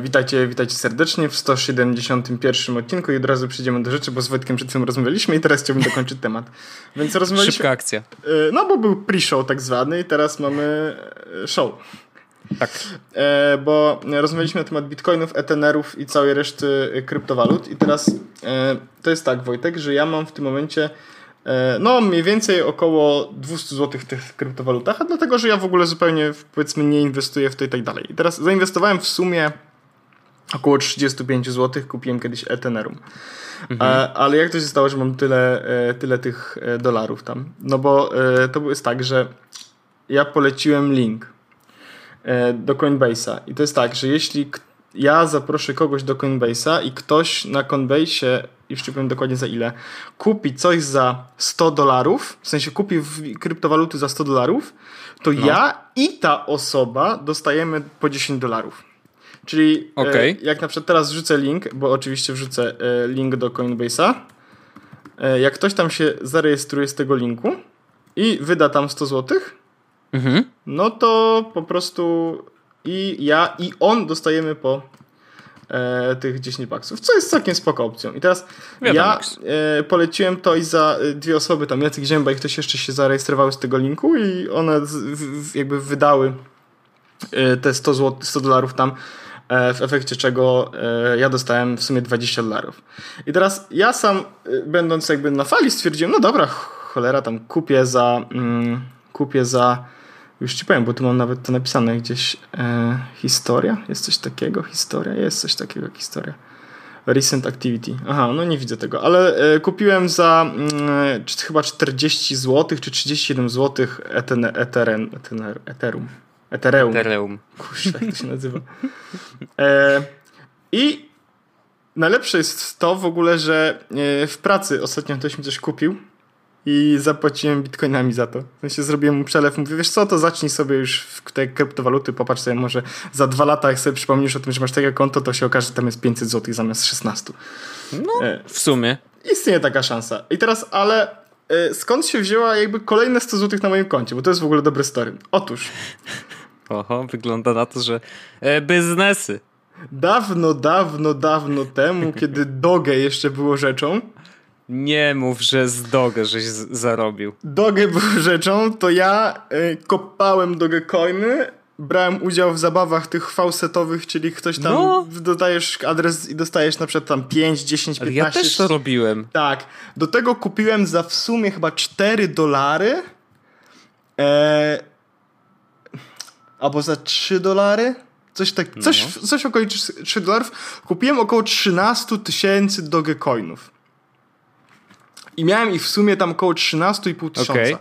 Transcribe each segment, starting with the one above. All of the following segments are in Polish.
Witajcie, witajcie serdecznie w 171 odcinku i od razu przejdziemy do rzeczy, bo z Wojtkiem przed tym rozmawialiśmy i teraz chciałbym dokończyć temat. Więc rozmawialiśmy... Szybka akcja. E, no bo był pre-show tak zwany i teraz mamy e, show. Tak. E, bo rozmawialiśmy na temat bitcoinów, etenerów i całej reszty kryptowalut i teraz e, to jest tak Wojtek, że ja mam w tym momencie no, mniej więcej około 200 zł w tych kryptowalutach, a dlatego, że ja w ogóle zupełnie powiedzmy nie inwestuję w to i tak dalej. I teraz zainwestowałem w sumie około 35 zł, kupiłem kiedyś Ethereum. Mhm. E, ale jak to się stało, że mam tyle, e, tyle tych dolarów tam? No bo to jest tak, że ja poleciłem link do Coinbase'a i to jest tak, że jeśli ja zaproszę kogoś do Coinbase'a i ktoś na Coinbase'ie już ci powiem dokładnie za ile, kupi coś za 100 dolarów, w sensie kupi kryptowaluty za 100 dolarów, to no. ja i ta osoba dostajemy po 10 dolarów. Czyli okay. e, jak na przykład teraz wrzucę link, bo oczywiście wrzucę e, link do Coinbase'a, e, jak ktoś tam się zarejestruje z tego linku i wyda tam 100 zł, mhm. no to po prostu i ja i on dostajemy po e, tych 10 baksów, co jest całkiem spoko opcją. I teraz ja e, poleciłem to i za dwie osoby, tam Jacek Zięba i ktoś jeszcze się zarejestrowały z tego linku i one z, w, jakby wydały te 100 zł, 100 dolarów tam w efekcie czego e, ja dostałem w sumie 20 dolarów. I teraz ja sam, będąc jakby na fali, stwierdziłem, no dobra, cholera, tam kupię za, mm, kupię za już ci powiem, bo tu mam nawet to napisane gdzieś. E, historia? Jest coś takiego? Historia? Jest coś takiego historia. Recent Activity. Aha, no nie widzę tego, ale e, kupiłem za mm, chyba 40 zł czy 37 zł Ethen, Ethereum. Ethereum. Ethereum. Ethereum. Kurczę, jak to się nazywa. E, I najlepsze jest to w ogóle, że e, w pracy ostatnio ktoś mi coś kupił i zapłaciłem bitcoinami za to. W sensie zrobiłem mu przelew, mówię, wiesz co, to zacznij sobie już w te kryptowaluty, popatrz sobie, może za dwa lata, jak sobie przypomnisz o tym, że masz takie konto, to się okaże, że tam jest 500 zł zamiast 16. No, e, w sumie. Istnieje taka szansa. I teraz, ale e, skąd się wzięła jakby kolejne 100 zł na moim koncie? Bo to jest w ogóle dobry story. Otóż... Oho, wygląda na to, że e, biznesy. Dawno, dawno, dawno temu, kiedy Doge jeszcze było rzeczą, nie mów, że z Dogę żeś zarobił. Dogę był rzeczą, to ja y, kopałem Dogecoiny, brałem udział w zabawach tych fałsetowych, czyli ktoś tam no. dodajesz adres i dostajesz na przykład tam 5, 10, 15. Ale ja też to robiłem. Tak. Do tego kupiłem za w sumie chyba 4 dolary. E, albo za 3 dolary. Coś tak, coś, no. coś około 3 dolarów. Kupiłem około 13 tysięcy Dogecoinów. I miałem ich w sumie tam około 13,5 tysiąca. Okay.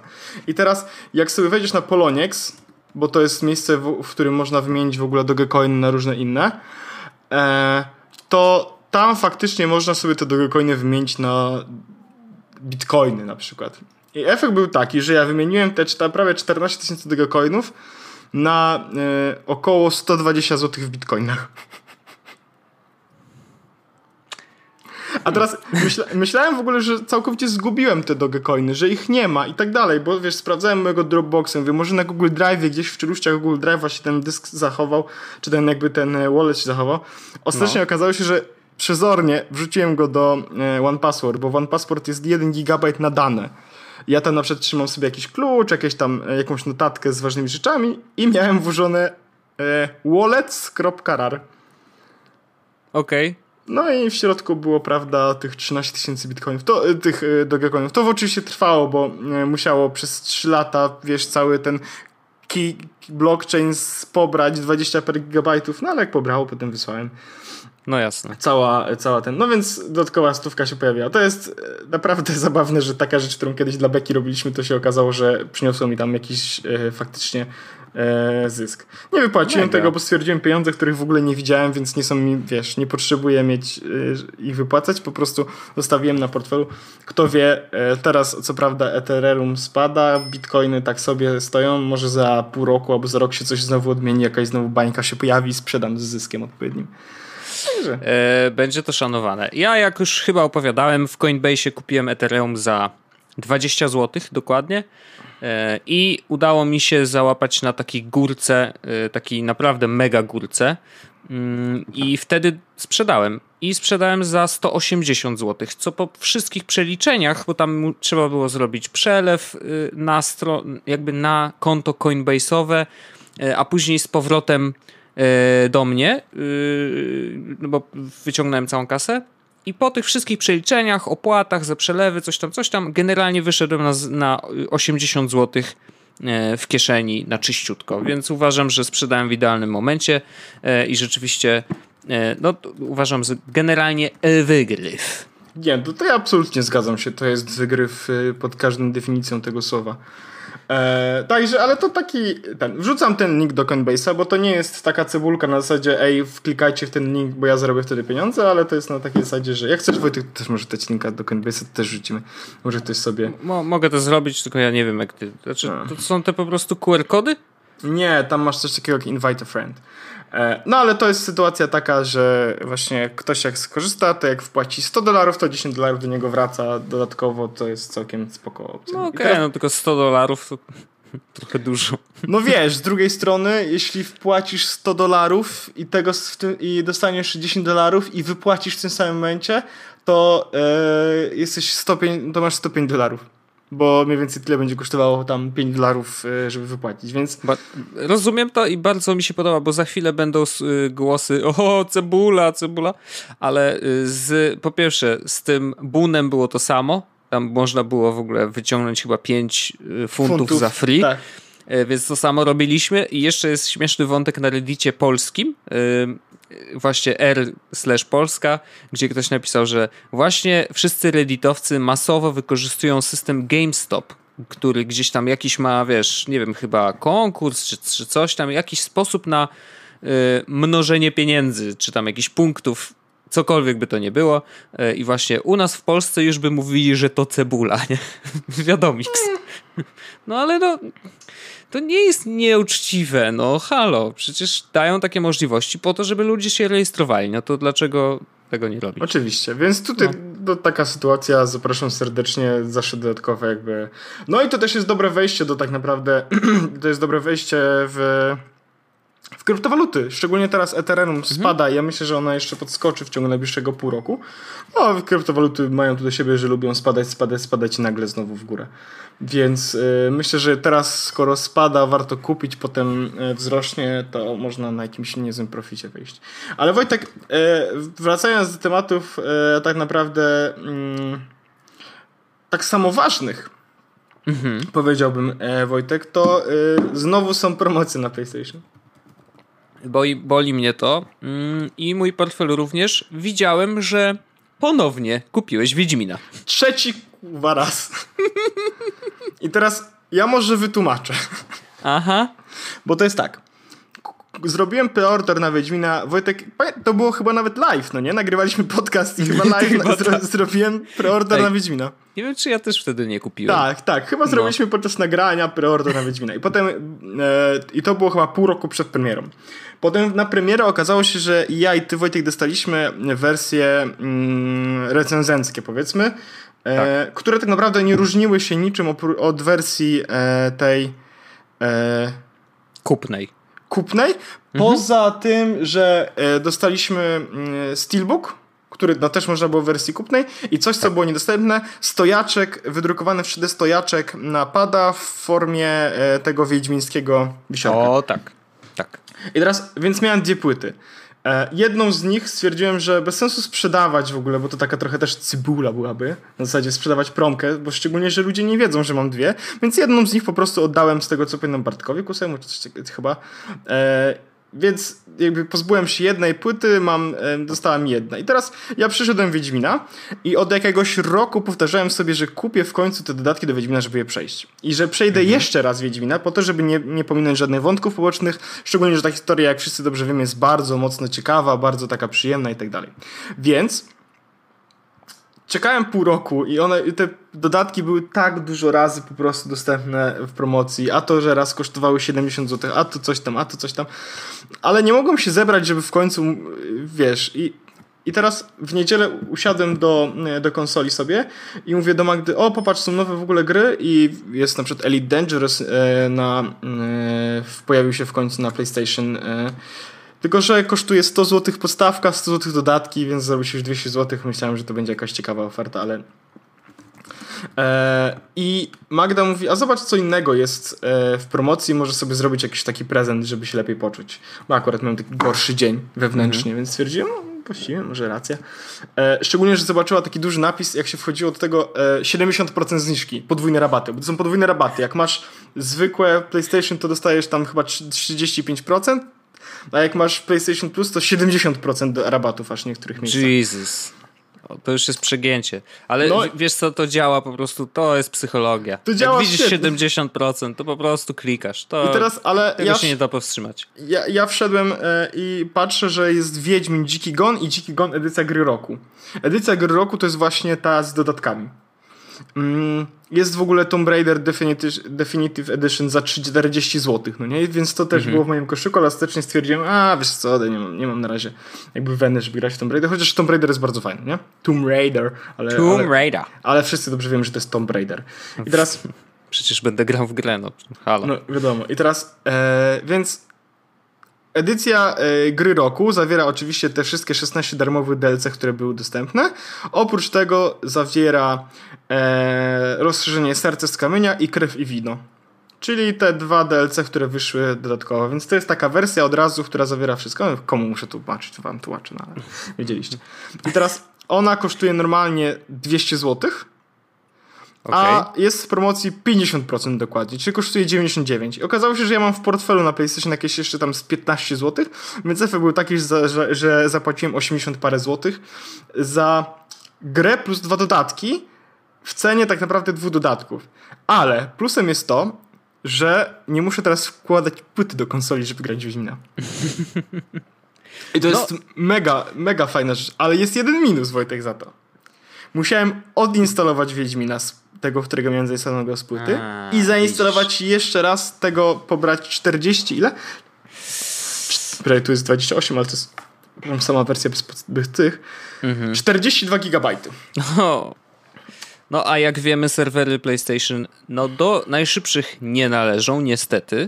I teraz, jak sobie wejdziesz na Poloniex, bo to jest miejsce, w, w którym można wymienić w ogóle Dogecoin na różne inne, e, to tam faktycznie można sobie te Dogecoiny wymienić na Bitcoiny na przykład. I efekt był taki, że ja wymieniłem te prawie 14 tysięcy Dogecoinów na e, około 120 zł w Bitcoinach. A teraz myśla, myślałem w ogóle, że całkowicie zgubiłem te Dogecoiny, że ich nie ma i tak dalej, bo wiesz, sprawdzałem mojego Dropboxa, mówię, może na Google Drive gdzieś w czeluściach Google Drive'a się ten dysk zachował, czy ten jakby ten e, wallet się zachował. Ostatecznie no. okazało się, że przezornie wrzuciłem go do e, OnePassword, bo OnePassword jest 1 GB na dane. Ja tam na przykład trzymam sobie jakiś klucz, jakieś tam, e, jakąś notatkę z ważnymi rzeczami i miałem włożone e, wallets.rar. Okej. Okay. No i w środku było, prawda, tych 13 tysięcy bitcoinów, to, y, tych y, dogecoinów. To oczywiście trwało, bo musiało przez 3 lata, wiesz, cały ten key, blockchain pobrać 20 per gigabajtów, no ale jak pobrało, potem wysłałem. No jasne. Cała, cała ten. No więc dodatkowa stówka się pojawiła. To jest naprawdę zabawne, że taka rzecz, którą kiedyś dla Beki robiliśmy, to się okazało, że przyniosło mi tam jakiś e, faktycznie e, zysk. Nie wypłaciłem Mega. tego, bo stwierdziłem pieniądze, których w ogóle nie widziałem, więc nie są mi, wiesz, nie potrzebuję mieć e, ich wypłacać, po prostu zostawiłem na portfelu. Kto wie, e, teraz co prawda Ethereum spada, bitcoiny tak sobie stoją, może za pół roku albo za rok się coś znowu odmieni, jakaś znowu bańka się pojawi i sprzedam z zyskiem odpowiednim. E, będzie to szanowane. Ja, jak już chyba opowiadałem, w Coinbase kupiłem Ethereum za 20 zł dokładnie. E, I udało mi się załapać na takiej górce, e, takiej naprawdę mega górce, Mm, I wtedy sprzedałem. I sprzedałem za 180 zł, co po wszystkich przeliczeniach, bo tam trzeba było zrobić przelew y, na stron, jakby na konto Coinbase'owe, a później z powrotem do mnie, no bo wyciągnąłem całą kasę. I po tych wszystkich przeliczeniach, opłatach za przelewy, coś tam, coś tam, generalnie wyszedłem na, na 80 zł w kieszeni na czyściutko, więc uważam, że sprzedałem w idealnym momencie i rzeczywiście E, no uważam, że generalnie wygryw. Nie, to ja absolutnie zgadzam się. To jest wygryw pod każdą definicją tego słowa. E, także, ale to taki, ten, wrzucam ten link do Coinbase'a, bo to nie jest taka cebulka na zasadzie, ej, wklikajcie w ten link, bo ja zarobię wtedy pieniądze, ale to jest na takiej zasadzie, że jak chcesz, Wojtek, też może dać linka do Coinbase'a, to też rzucimy. Może ktoś sobie... Mo mogę to zrobić, tylko ja nie wiem, jak ty... Znaczy, to są te po prostu QR-kody? Nie, tam masz coś takiego jak invite a friend. E, no ale to jest sytuacja taka, że właśnie ktoś jak skorzysta, to jak wpłaci 100 dolarów, to 10 dolarów do niego wraca dodatkowo, to jest całkiem spoko opcja. No okej, okay, teraz... no tylko 100 dolarów to trochę dużo. No wiesz, z drugiej strony, jeśli wpłacisz 100 dolarów i tego i dostaniesz 10 dolarów i wypłacisz w tym samym momencie, to yy, jesteś 105, to masz 105 dolarów bo mniej więcej tyle będzie kosztowało tam 5 dolarów, e, żeby wypłacić, więc... Ba rozumiem to i bardzo mi się podoba, bo za chwilę będą e, głosy o, cebula, cebula, ale e, z, po pierwsze z tym bunem było to samo, tam można było w ogóle wyciągnąć chyba 5 funtów, funtów za free, tak. więc to samo robiliśmy i jeszcze jest śmieszny wątek na reddicie polskim, właśnie r slash Polska, gdzie ktoś napisał, że właśnie wszyscy redditowcy masowo wykorzystują system GameStop, który gdzieś tam jakiś ma, wiesz, nie wiem, chyba konkurs czy, czy coś tam, jakiś sposób na y, mnożenie pieniędzy, czy tam jakichś punktów cokolwiek by to nie było. Y, I właśnie u nas w Polsce już by mówili, że to cebula, nie? Wiadomiks. No ale no, to nie jest nieuczciwe, no halo, przecież dają takie możliwości po to, żeby ludzie się rejestrowali, no to dlaczego tego nie robić? Oczywiście, więc tutaj no. taka sytuacja, zapraszam serdecznie, zawsze dodatkowe jakby... No i to też jest dobre wejście do tak naprawdę, to jest dobre wejście w w kryptowaluty, szczególnie teraz Ethereum mhm. spada. Ja myślę, że ona jeszcze podskoczy w ciągu najbliższego pół roku. No, kryptowaluty mają to do siebie, że lubią spadać, spadać, spadać i nagle znowu w górę. Więc y, myślę, że teraz skoro spada, warto kupić, potem y, wzrośnie, to można na jakimś niezłym proficie wyjść. Ale Wojtek, y, wracając do tematów tak naprawdę mm, tak samo ważnych, mhm. powiedziałbym e, Wojtek, to znowu są promocje na PlayStation. Boli, boli mnie to mm, i mój portfel również. Widziałem, że ponownie kupiłeś Wiedźmina. Trzeci kuwa raz. I teraz ja może wytłumaczę. Aha. Bo to jest tak. Zrobiłem preorder na Wiedźmina. Wojtek, to było chyba nawet live, no nie? Nagrywaliśmy podcast i chyba live chyba zro tak. zrobiłem preorder na Wiedźmina. Nie wiem, czy ja też wtedy nie kupiłem. Tak, tak. Chyba no. zrobiliśmy podczas nagrania preorder na Wiedźmina. I potem, e, i to było chyba pół roku przed premierą. Potem na premierę okazało się, że ja i ty Wojtek dostaliśmy wersje mm, recenzenckie powiedzmy, e, tak. które tak naprawdę nie różniły się niczym od wersji e, tej e, kupnej. Kupnej. Mhm. Poza tym, że e, dostaliśmy mm, Steelbook, który no, też można było w wersji kupnej i coś, co tak. było niedostępne, stojaczek, wydrukowany w 3D stojaczek napada w formie e, tego wiedźmińskiego wisiorka. O, tak, tak. I teraz, więc miałem dwie płyty. E, jedną z nich stwierdziłem, że bez sensu sprzedawać w ogóle, bo to taka trochę też cybula byłaby. Na zasadzie sprzedawać promkę, bo szczególnie, że ludzie nie wiedzą, że mam dwie. Więc jedną z nich po prostu oddałem z tego, co pamiętam Bartkowi Kusemu, czy coś chyba. Więc jakby pozbyłem się jednej płyty, mam, dostałem jedna. I teraz ja przyszedłem Wiedźmina i od jakiegoś roku powtarzałem sobie, że kupię w końcu te dodatki do Wiedźmina, żeby je przejść. I że przejdę mhm. jeszcze raz Wiedźmina, po to, żeby nie, nie pominąć żadnych wątków pobocznych, szczególnie, że ta historia, jak wszyscy dobrze wiemy, jest bardzo mocno ciekawa, bardzo taka przyjemna i tak dalej. Więc czekałem pół roku i one, te dodatki były tak dużo razy po prostu dostępne w promocji, a to, że raz kosztowały 70 zł, a to coś tam, a to coś tam, ale nie mogłem się zebrać, żeby w końcu, wiesz, i, i teraz w niedzielę usiadłem do, do konsoli sobie i mówię do Magdy, o popatrz, są nowe w ogóle gry i jest na przykład Elite Dangerous e, na, e, pojawił się w końcu na PlayStation e, Tylko, że kosztuje 100 zł podstawka, 100 zł dodatki, więc zrobi się już 200 zł. Myślałem, że to będzie jakaś ciekawa oferta, ale I Magda mówi, a zobacz co innego jest e, w promocji, może sobie zrobić jakiś taki prezent, żeby się lepiej poczuć. Bo akurat miałem taki gorszy dzień wewnętrznie, mhm. więc stwierdziłem, no właściwie, może racja. E, szczególnie, że zobaczyła taki duży napis, jak się wchodziło do tego 70% zniżki, podwójne rabaty, bo to są podwójne rabaty. Jak masz zwykłe PlayStation, to dostajesz tam chyba 35%, a jak masz PlayStation Plus, to 70% rabatów aż w niektórych miejscach. Jesus. To już jest przegięcie. Ale no, wiesz co, to działa po prostu, to jest psychologia. To działa Jak widzisz świetnie. 70%, to po prostu klikasz. To I teraz, ale tego ja się nie da powstrzymać. Ja, ja wszedłem e, i patrzę, że jest Wiedźmin Dziki Gon i Dziki Gon edycja gry roku. Edycja gry roku to jest właśnie ta z dodatkami. Mm, jest w ogóle Tomb Raider Definitive, Definitive Edition za 40 zł, no nie? Więc to też mhm. było w moim koszyku, ale ostatecznie stwierdziłem, a wiesz co, nie mam, nie mam na razie jakby weny, żeby grać w Tomb Raider, chociaż Tomb Raider jest bardzo fajny, nie? Tomb Raider, ale... Tomb ale, Raider. Ale wszyscy dobrze wiemy, że to jest Tomb Raider. I teraz... Przecież będę grał w grę, no halo. No wiadomo. I teraz, e, więc Edycja e, gry roku zawiera oczywiście te wszystkie 16 darmowych DLC, które były dostępne. Oprócz tego zawiera e, rozszerzenie Serce z Kamienia i Krew i Wino. Czyli te dwa DLC, które wyszły dodatkowo. Więc to jest taka wersja od razu, która zawiera wszystko. Komu muszę tłumaczyć? Wam tłumaczę, no ale wiedzieliście. I teraz ona kosztuje normalnie 200 złotych Okay. A jest w promocji 50% dokładnie, czyli kosztuje 99. I okazało się, że ja mam w portfelu na PlayStation jakieś jeszcze tam z 15 zł, więc efekt był taki, że, że, zapłaciłem 80 parę złotych za grę plus dwa dodatki w cenie tak naprawdę dwóch dodatków. Ale plusem jest to, że nie muszę teraz wkładać płyty do konsoli, żeby grać Wiedźmina. I to no. jest mega, mega fajna rzecz. Ale jest jeden minus, Wojtek, za to. Musiałem odinstalować Wiedźmina z tego, którego miałem zainstalowanego z płyty A, i zainstalować widzisz. jeszcze raz tego, pobrać 40 ile? Prawie tu jest 28, ale to jest sama wersja bez, bez tych. Mhm. 42 gigabajty. Oh. No a jak wiemy serwery PlayStation no do najszybszych nie należą niestety.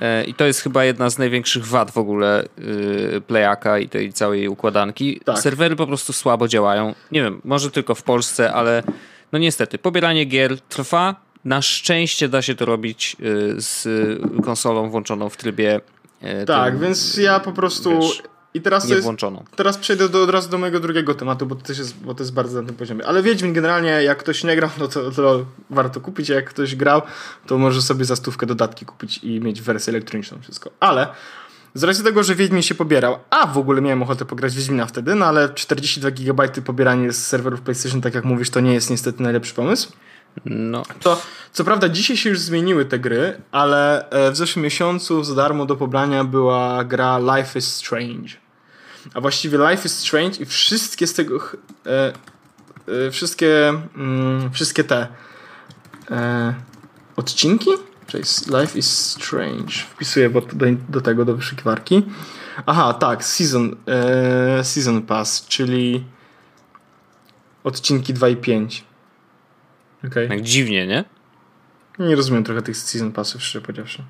E, I to jest chyba jedna z największych wad w ogóle yy, Playaka i tej całej układanki. Tak. Serwery po prostu słabo działają. Nie wiem, może tylko w Polsce, ale no niestety, pobieranie gier trwa. Na szczęście da się to robić y, z konsolą włączoną w trybie. Y, tak, tym, więc ja po prostu. Wiesz, I teraz, jest, teraz przejdę do, od razu do mojego drugiego tematu, bo to, też jest, bo to jest bardzo na tym poziomie. Ale Wiedźmin generalnie, jak ktoś nie grał, no to, to warto kupić, a jak ktoś grał, to może sobie za stówkę dodatki kupić i mieć wersję elektroniczną, wszystko. Ale z racji tego, że Wiedźmin się pobierał, a w ogóle miałem ochotę pograć Wiedźmina wtedy, no ale 42 GB pobieranie z serwerów PlayStation, tak jak mówisz, to nie jest niestety najlepszy pomysł. No. To, co prawda dzisiaj się już zmieniły te gry, ale e, w zeszłym miesiącu za darmo do pobrania była gra Life is Strange. A właściwie Life is Strange i wszystkie z tego e, e, wszystkie mm, wszystkie te e, odcinki Czyli Life is Strange. Wpisuję do, do tego, do wyszukiwarki. Aha, tak, Season, e, season Pass, czyli odcinki 2 i 5. Okay. Tak dziwnie, nie? Nie rozumiem trochę tych Season Passów, szczerze powiedziawszy.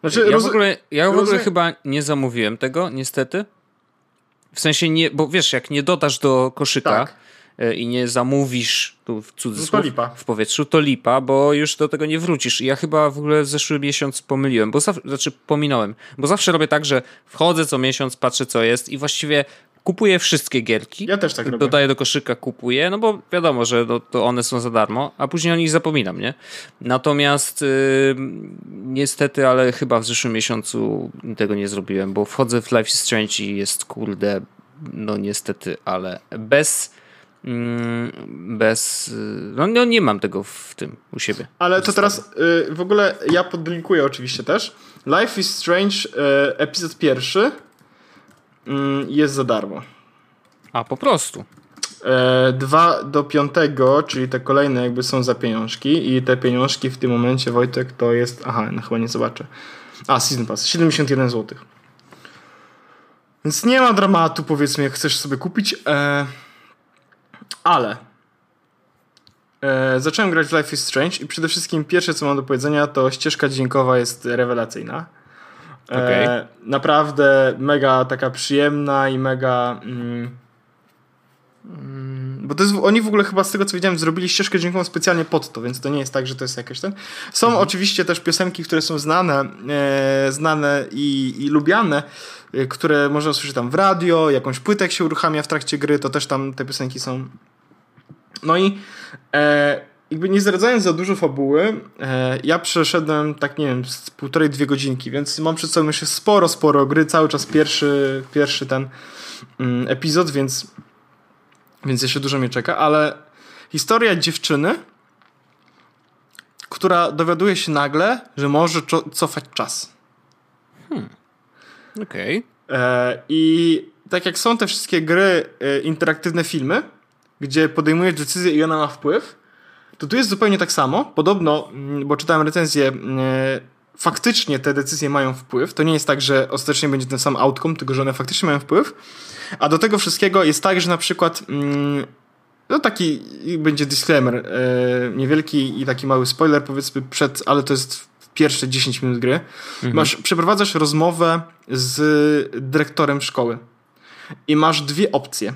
Znaczy, ja, roz... w ogóle, ja w ogóle chyba nie zamówiłem tego, niestety. W sensie nie, bo wiesz, jak nie dodasz do koszyka, tak. E, i nie zamówisz, tu w cudzysłów, no w powietrzu, to lipa, bo już do tego nie wrócisz. I ja chyba w ogóle zeszły miesiąc pomyliłem, bo zawsze, znaczy pominąłem, bo zawsze robię tak, że wchodzę co miesiąc, patrzę co jest i właściwie kupuję wszystkie gierki. Ja też tak robię. Dodaję do koszyka, kupuję, no bo wiadomo, że to, to one są za darmo, a później o nich zapominam, nie? Natomiast yy, niestety, ale chyba w zeszłym miesiącu tego nie zrobiłem, bo wchodzę w Life is Strange i jest kurde, no niestety, ale bez bez. No, no, nie mam tego w tym u siebie. Ale to teraz y, w ogóle ja podlinkuję oczywiście też. Life is Strange y, epizod pierwszy y, jest za darmo. A po prostu. E, dwa do piątego, czyli te kolejne jakby są za pieniążki i te pieniążki w tym momencie Wojtek to jest, aha, no chyba nie zobaczę. A, Season Pass, 71 zł. Więc nie ma dramatu powiedzmy jak chcesz sobie kupić. E, ale e, zacząłem grać w Life is Strange i przede wszystkim pierwsze co mam do powiedzenia to ścieżka dźwiękowa jest rewelacyjna. Okay. E, naprawdę mega taka przyjemna i mega. Mm, mm, bo to jest, oni w ogóle chyba z tego co widziałem zrobili ścieżkę dźwiękową specjalnie pod to, więc to nie jest tak, że to jest jakieś ten. Są mhm. oczywiście też piosenki, które są znane, e, znane i, i lubiane, e, które można usłyszeć tam w radio, jakąś płytę jak się uruchamia w trakcie gry, to też tam te piosenki są. No i e, jakby nie zdradzając za dużo fabuły, e, ja przeszedłem tak, nie wiem, z półtorej, dwie godzinki, więc mam przed sobą jeszcze sporo, sporo gry, cały czas pierwszy, pierwszy ten mm, epizod, więc, więc jeszcze dużo mnie czeka, ale historia dziewczyny, która dowiaduje się nagle, że może cofać czas. Hmm. Okej. Okay. E, I tak jak są te wszystkie gry, e, interaktywne filmy, gdzie podejmujesz decyzję i ona ma wpływ, to tu jest zupełnie tak samo. Podobno, mm, bo czytałem recenzję, mm, faktycznie te decyzje mają wpływ. To nie jest tak, że ostatecznie będzie ten sam outcome, tylko że one faktycznie mają wpływ. A do tego wszystkiego jest tak, że na przykład mm, no taki będzie disclaimer e, niewielki i taki mały spoiler powiedzmy przed, ale to jest pierwsze 10 minut gry. Mhm. Masz, przeprowadzasz rozmowę z dyrektorem szkoły i masz dwie opcje.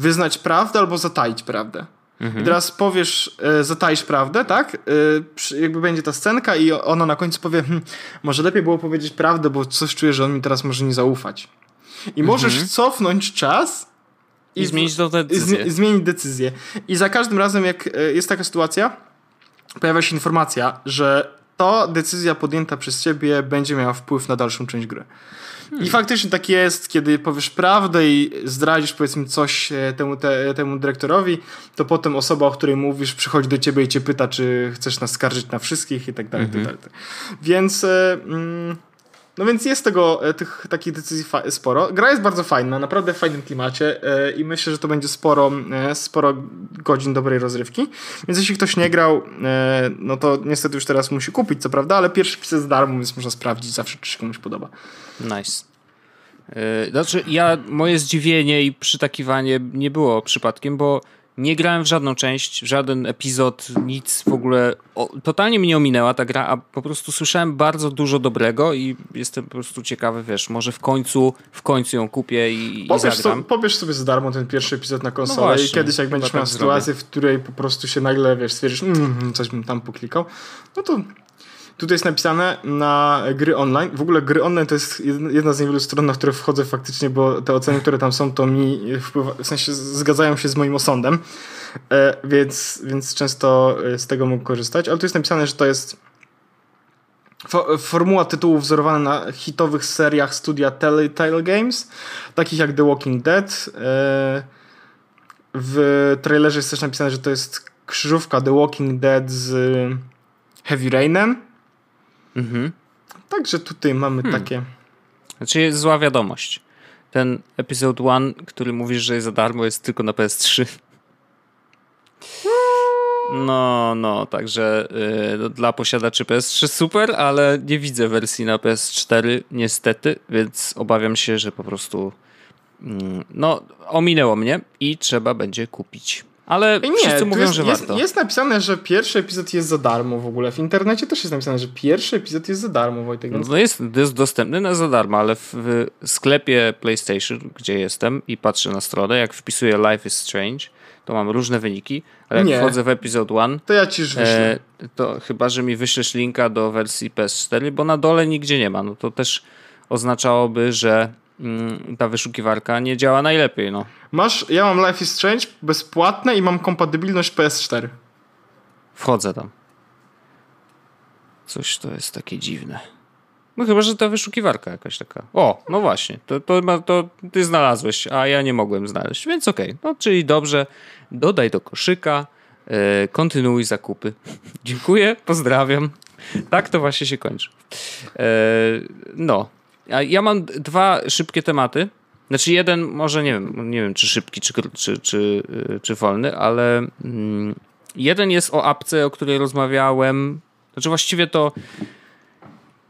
Wyznać prawdę albo zataić prawdę. Mhm. I teraz powiesz, e, zataisz prawdę, tak? E, jakby będzie ta scenka i ona na końcu powie, hm, może lepiej było powiedzieć prawdę, bo coś czuję, że on mi teraz może nie zaufać. I możesz mhm. cofnąć czas i, I zmienić tą decyzję. I zmienić decyzję. I za każdym razem, jak e, jest taka sytuacja, pojawia się informacja, że to decyzja podjęta przez ciebie będzie miała wpływ na dalszą część gry. Hmm. I faktycznie tak jest, kiedy powiesz prawdę i zdradzisz powiedzmy coś e, temu, te, temu dyrektorowi, to potem osoba, o której mówisz, przychodzi do ciebie i cię pyta, czy chcesz nas skarżyć na wszystkich i tak dalej, tak mhm. dalej. Więc... E, mm, no więc jest tego, e, tych takich decyzji sporo. Gra jest bardzo fajna, naprawdę w fajnym klimacie i myślę, że to będzie sporo, sporo godzin dobrej rozrywki. Więc jeśli ktoś nie grał, no to niestety już teraz musi kupić, co prawda, ale pierwszy pis jest darmo, więc można sprawdzić zawsze, czy się komuś podoba. Nice. E, znaczy, ja, moje zdziwienie i przytakiwanie nie było przypadkiem, bo nie grałem w żadną część, w żaden epizod, nic w ogóle. O, totalnie mnie ominęła ta gra, a po prostu słyszałem bardzo dużo dobrego i jestem po prostu ciekawy, wiesz, może w końcu, w końcu ją kupię i, pobierz i zagram. Pobierz sobie za darmo ten pierwszy epizod na konsolę no właśnie, i kiedyś jak będziesz miał tak sytuację, w której po prostu się nagle, wiesz, stwierdzisz, mm, coś bym tam poklikał, no to Tutaj jest napisane na gry online. W ogóle gry online to jest jedna z niewielu stron, na które wchodzę faktycznie, bo te oceny, które tam są, to mi wpływa, w sensie zgadzają się z moim osądem, e, więc, więc często e, z tego mogę korzystać. Ale tu jest napisane, że to jest formuła tytułów wzorowana na hitowych seriach studia Telltale Games, takich jak The Walking Dead. E, w trailerze jest też napisane, że to jest krzyżówka The Walking Dead z Heavy Rainem. Mhm. Także tutaj mamy hmm. takie. Znaczy jest zła wiadomość. Ten epizod 1, który mówisz, że jest za darmo, jest tylko na PS3. No, no, także yy, dla posiadaczy PS3 super, ale nie widzę wersji na PS4 niestety, więc obawiam się, że po prostu yy, no, ominęło mnie i trzeba będzie kupić. Ale nie, wszyscy mówią, jest, że jest, warto. Jest napisane, że pierwszy epizod jest za darmo w ogóle. W internecie też jest napisane, że pierwszy epizod jest za darmo, Wojtek. No jest, jest dostępny na za darmo, ale w, w, sklepie PlayStation, gdzie jestem i patrzę na stronę, jak wpisuję Life is Strange, to mam różne wyniki, ale jak Nie. wchodzę w epizod 1, to ja ci już wyślę. E, to chyba, że mi wyślesz linka do wersji PS4, bo na dole nigdzie nie ma. No to też oznaczałoby, że ta wyszukiwarka nie działa najlepiej. No. Masz, ja mam Life is Strange bezpłatne i mam kompatybilność PS4. Wchodzę tam. Coś to jest takie dziwne. No chyba, że ta wyszukiwarka jakaś taka. O, no właśnie, to, to, to ty znalazłeś, a ja nie mogłem znaleźć, więc okej. Okay. No, czyli dobrze, dodaj do koszyka, yy, kontynuuj zakupy. Dziękuję, pozdrawiam. Tak to właśnie się kończy. Yy, no, ja mam dwa szybkie tematy. Znaczy jeden może nie wiem, nie wiem czy szybki, czy, czy, czy, y, czy wolny, ale mm, jeden jest o apce, o której rozmawiałem. Znaczy właściwie to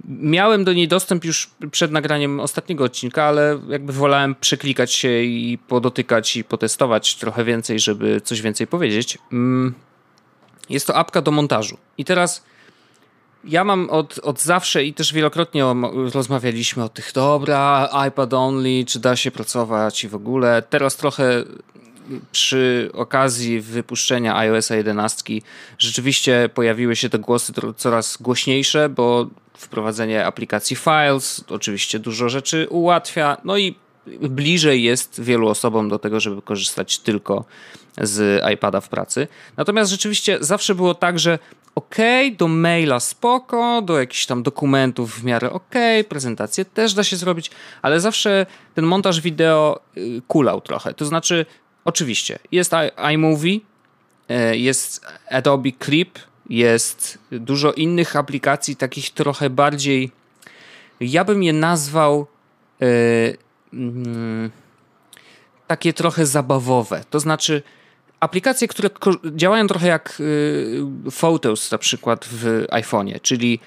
miałem do niej dostęp już przed nagraniem ostatniego odcinka, ale jakby wolałem przeklikać się i podotykać i potestować trochę więcej, żeby coś więcej powiedzieć. Mm, jest to apka do montażu. I teraz ja mam od, od zawsze i też wielokrotnie rozmawialiśmy o tych, dobra, iPad only, czy da się pracować i w ogóle. Teraz trochę przy okazji wypuszczenia iOS 11 rzeczywiście pojawiły się te głosy coraz głośniejsze, bo wprowadzenie aplikacji Files oczywiście dużo rzeczy ułatwia, no i bliżej jest wielu osobom do tego, żeby korzystać tylko z iPada w pracy. Natomiast rzeczywiście zawsze było tak, że ok, do maila spoko, do jakichś tam dokumentów w miarę ok, prezentację też da się zrobić, ale zawsze ten montaż wideo y, kulał trochę. To znaczy, oczywiście, jest iMovie, y, jest Adobe Clip, jest dużo innych aplikacji, takich trochę bardziej, ja bym je nazwał yy, takie trochę zabawowe. To znaczy, aplikacje, które działają trochę jak yy, Photos na przykład w iPhone'ie, czyli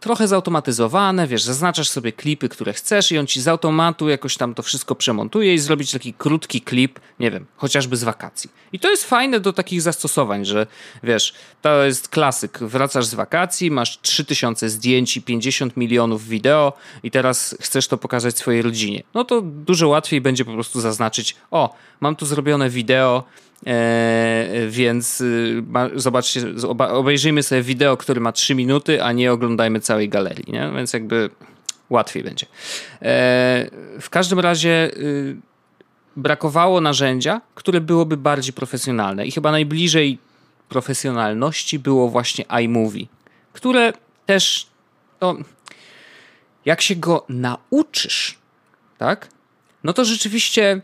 trochę zautomatyzowane, wiesz, zaznaczasz sobie klipy, które chcesz i on ci z automatu jakoś tam to wszystko przemontuje i zrobić taki krótki klip, nie wiem, chociażby z wakacji. I to jest fajne do takich zastosowań, że wiesz, to jest klasyk, wracasz z wakacji, masz 3000 zdjęć i 50 milionów wideo i teraz chcesz to pokazać swojej rodzinie. No to dużo łatwiej będzie po prostu zaznaczyć, o, mam tu zrobione wideo, E, więc y, zobaczcie, obejrzyjmy sobie wideo, które ma 3 minuty, a nie oglądajmy całej galerii, nie? więc jakby łatwiej będzie. E, w każdym razie y, brakowało narzędzia, które byłoby bardziej profesjonalne i chyba najbliżej profesjonalności było właśnie iMovie, które też, no, jak się go nauczysz, tak, no to rzeczywiście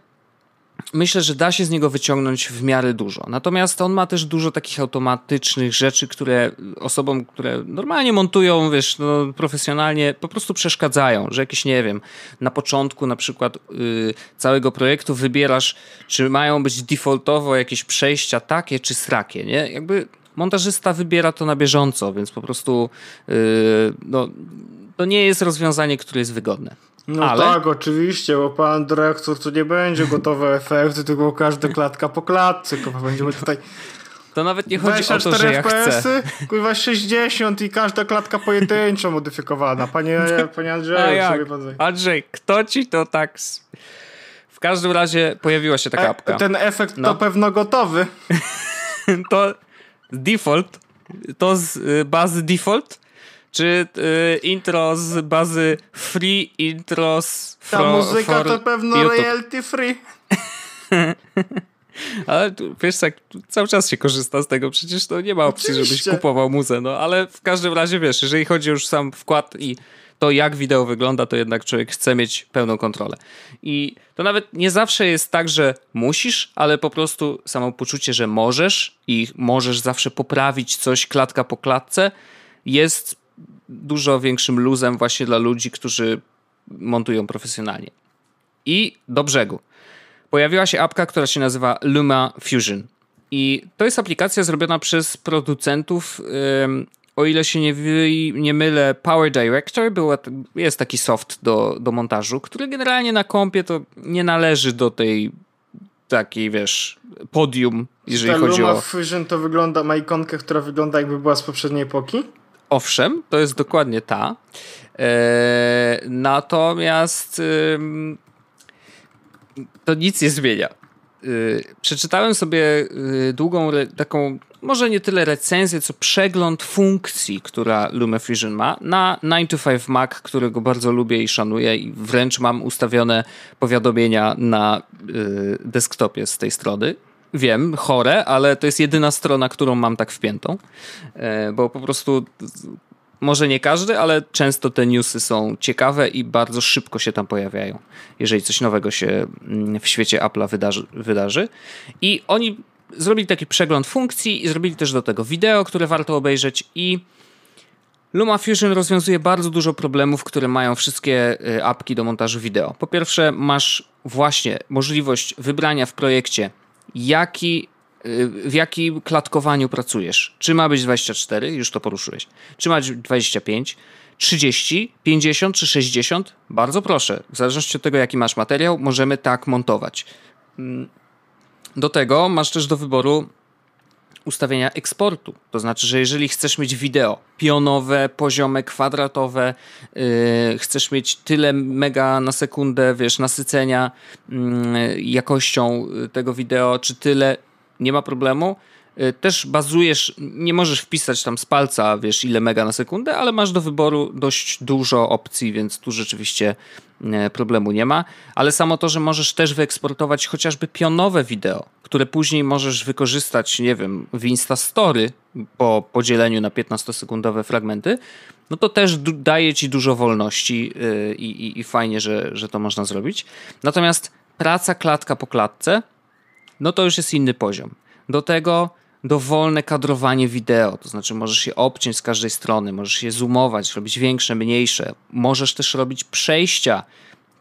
myślę, że da się z niego wyciągnąć w miarę dużo. Natomiast on ma też dużo takich automatycznych rzeczy, które osobom, które normalnie montują, wiesz, no, profesjonalnie, po prostu przeszkadzają, że jakieś, nie wiem, na początku na przykład yy, całego projektu wybierasz, czy mają być defaultowo jakieś przejścia takie czy srakie, nie? Jakby montażysta wybiera to na bieżąco, więc po prostu yy, no, to nie jest rozwiązanie, które jest wygodne. No Ale... tak, oczywiście, bo pan dyrektor tu nie będzie gotowe efekty, tylko każda klatka po klatce, kurwa, będziemy tutaj... To nawet nie chodzi o to, że ja chcę. Kurwa 60 i każda klatka pojedynczo modyfikowana. Panie, panie Andrzeju, sobie pan... Andrzej, kto ci to tak... W każdym razie pojawiła się taka e, apka. Ten efekt no. to pewno gotowy. to default, to z y, bazy default czy y, intro z bazy free intro z Ta muzyka to pewno YouTube. royalty free. ale tu, wiesz, tak, cały czas się korzysta z tego, przecież to nie ma opcji, Oczywiście. żebyś kupował muzę, no ale w każdym razie wiesz, jeżeli chodzi już sam wkład i to jak wideo wygląda, to jednak człowiek chce mieć pełną kontrolę. I to nawet nie zawsze jest tak, że musisz, ale po prostu samo poczucie, że możesz i możesz zawsze poprawić coś klatka po klatce jest dużo większym luzem właśnie dla ludzi, którzy montują profesjonalnie. I do brzegu. Pojawiła się apka, która się nazywa Luma Fusion. I to jest aplikacja zrobiona przez producentów, o ile się nie, nie mylę, Power Director. Była, jest taki soft do, do montażu, który generalnie na kompie to nie należy do tej takiej, wiesz, podium, jeżeli Ta chodzi Luma o... Fusion to wygląda, ma ikonkę, która wygląda jakby była z poprzedniej epoki? Owszem, to jest dokładnie ta. E, natomiast to nic nie zmienia. E, przeczytałem sobie e, długą, taką, może nie tyle recenzję, co przegląd funkcji, która LumaFusion ma na 9 to 5 Mac, którego bardzo lubię i szanuję i wręcz mam ustawione powiadomienia na desktopie z tej strony wiem, chore, ale to jest jedyna strona, którą mam tak wpiętą, e, bo po prostu może nie każdy, ale często te newsy są ciekawe i bardzo szybko się tam pojawiają, jeżeli coś nowego się mm, w świecie Apple'a wydarzy, wydarzy. I oni zrobili taki przegląd funkcji i zrobili też do tego wideo, które warto obejrzeć i LumaFusion rozwiązuje bardzo dużo problemów, które mają wszystkie e, apki do montażu wideo. Po pierwsze, masz właśnie możliwość wybrania w projekcie jaki, y, w jakim klatkowaniu pracujesz. Czy ma być 24, już to poruszyłeś. Czy ma być 25, 30, 50 czy 60? Bardzo proszę. W zależności od tego, jaki masz materiał, możemy tak montować. Mm. Do tego masz też do wyboru ustawienia eksportu. To znaczy, że jeżeli chcesz mieć wideo pionowe, poziome, kwadratowe, yy, chcesz mieć tyle mega na sekundę, wiesz, nasycenia yy, jakością tego wideo, czy tyle, nie ma problemu. Yy, też bazujesz, nie możesz wpisać tam z palca, wiesz, ile mega na sekundę, ale masz do wyboru dość dużo opcji, więc tu rzeczywiście yy, problemu nie ma. Ale samo to, że możesz też wyeksportować chociażby pionowe wideo, które później możesz wykorzystać, nie wiem, w Instastory po podzieleniu na 15-sekundowe fragmenty, no to też daje ci dużo wolności yy, i, i fajnie, że, że to można zrobić. Natomiast praca klatka po klatce, no to już jest inny poziom. Do tego dowolne kadrowanie wideo, to znaczy możesz je obciąć z każdej strony, możesz je zoomować, robić większe, mniejsze. Możesz też robić przejścia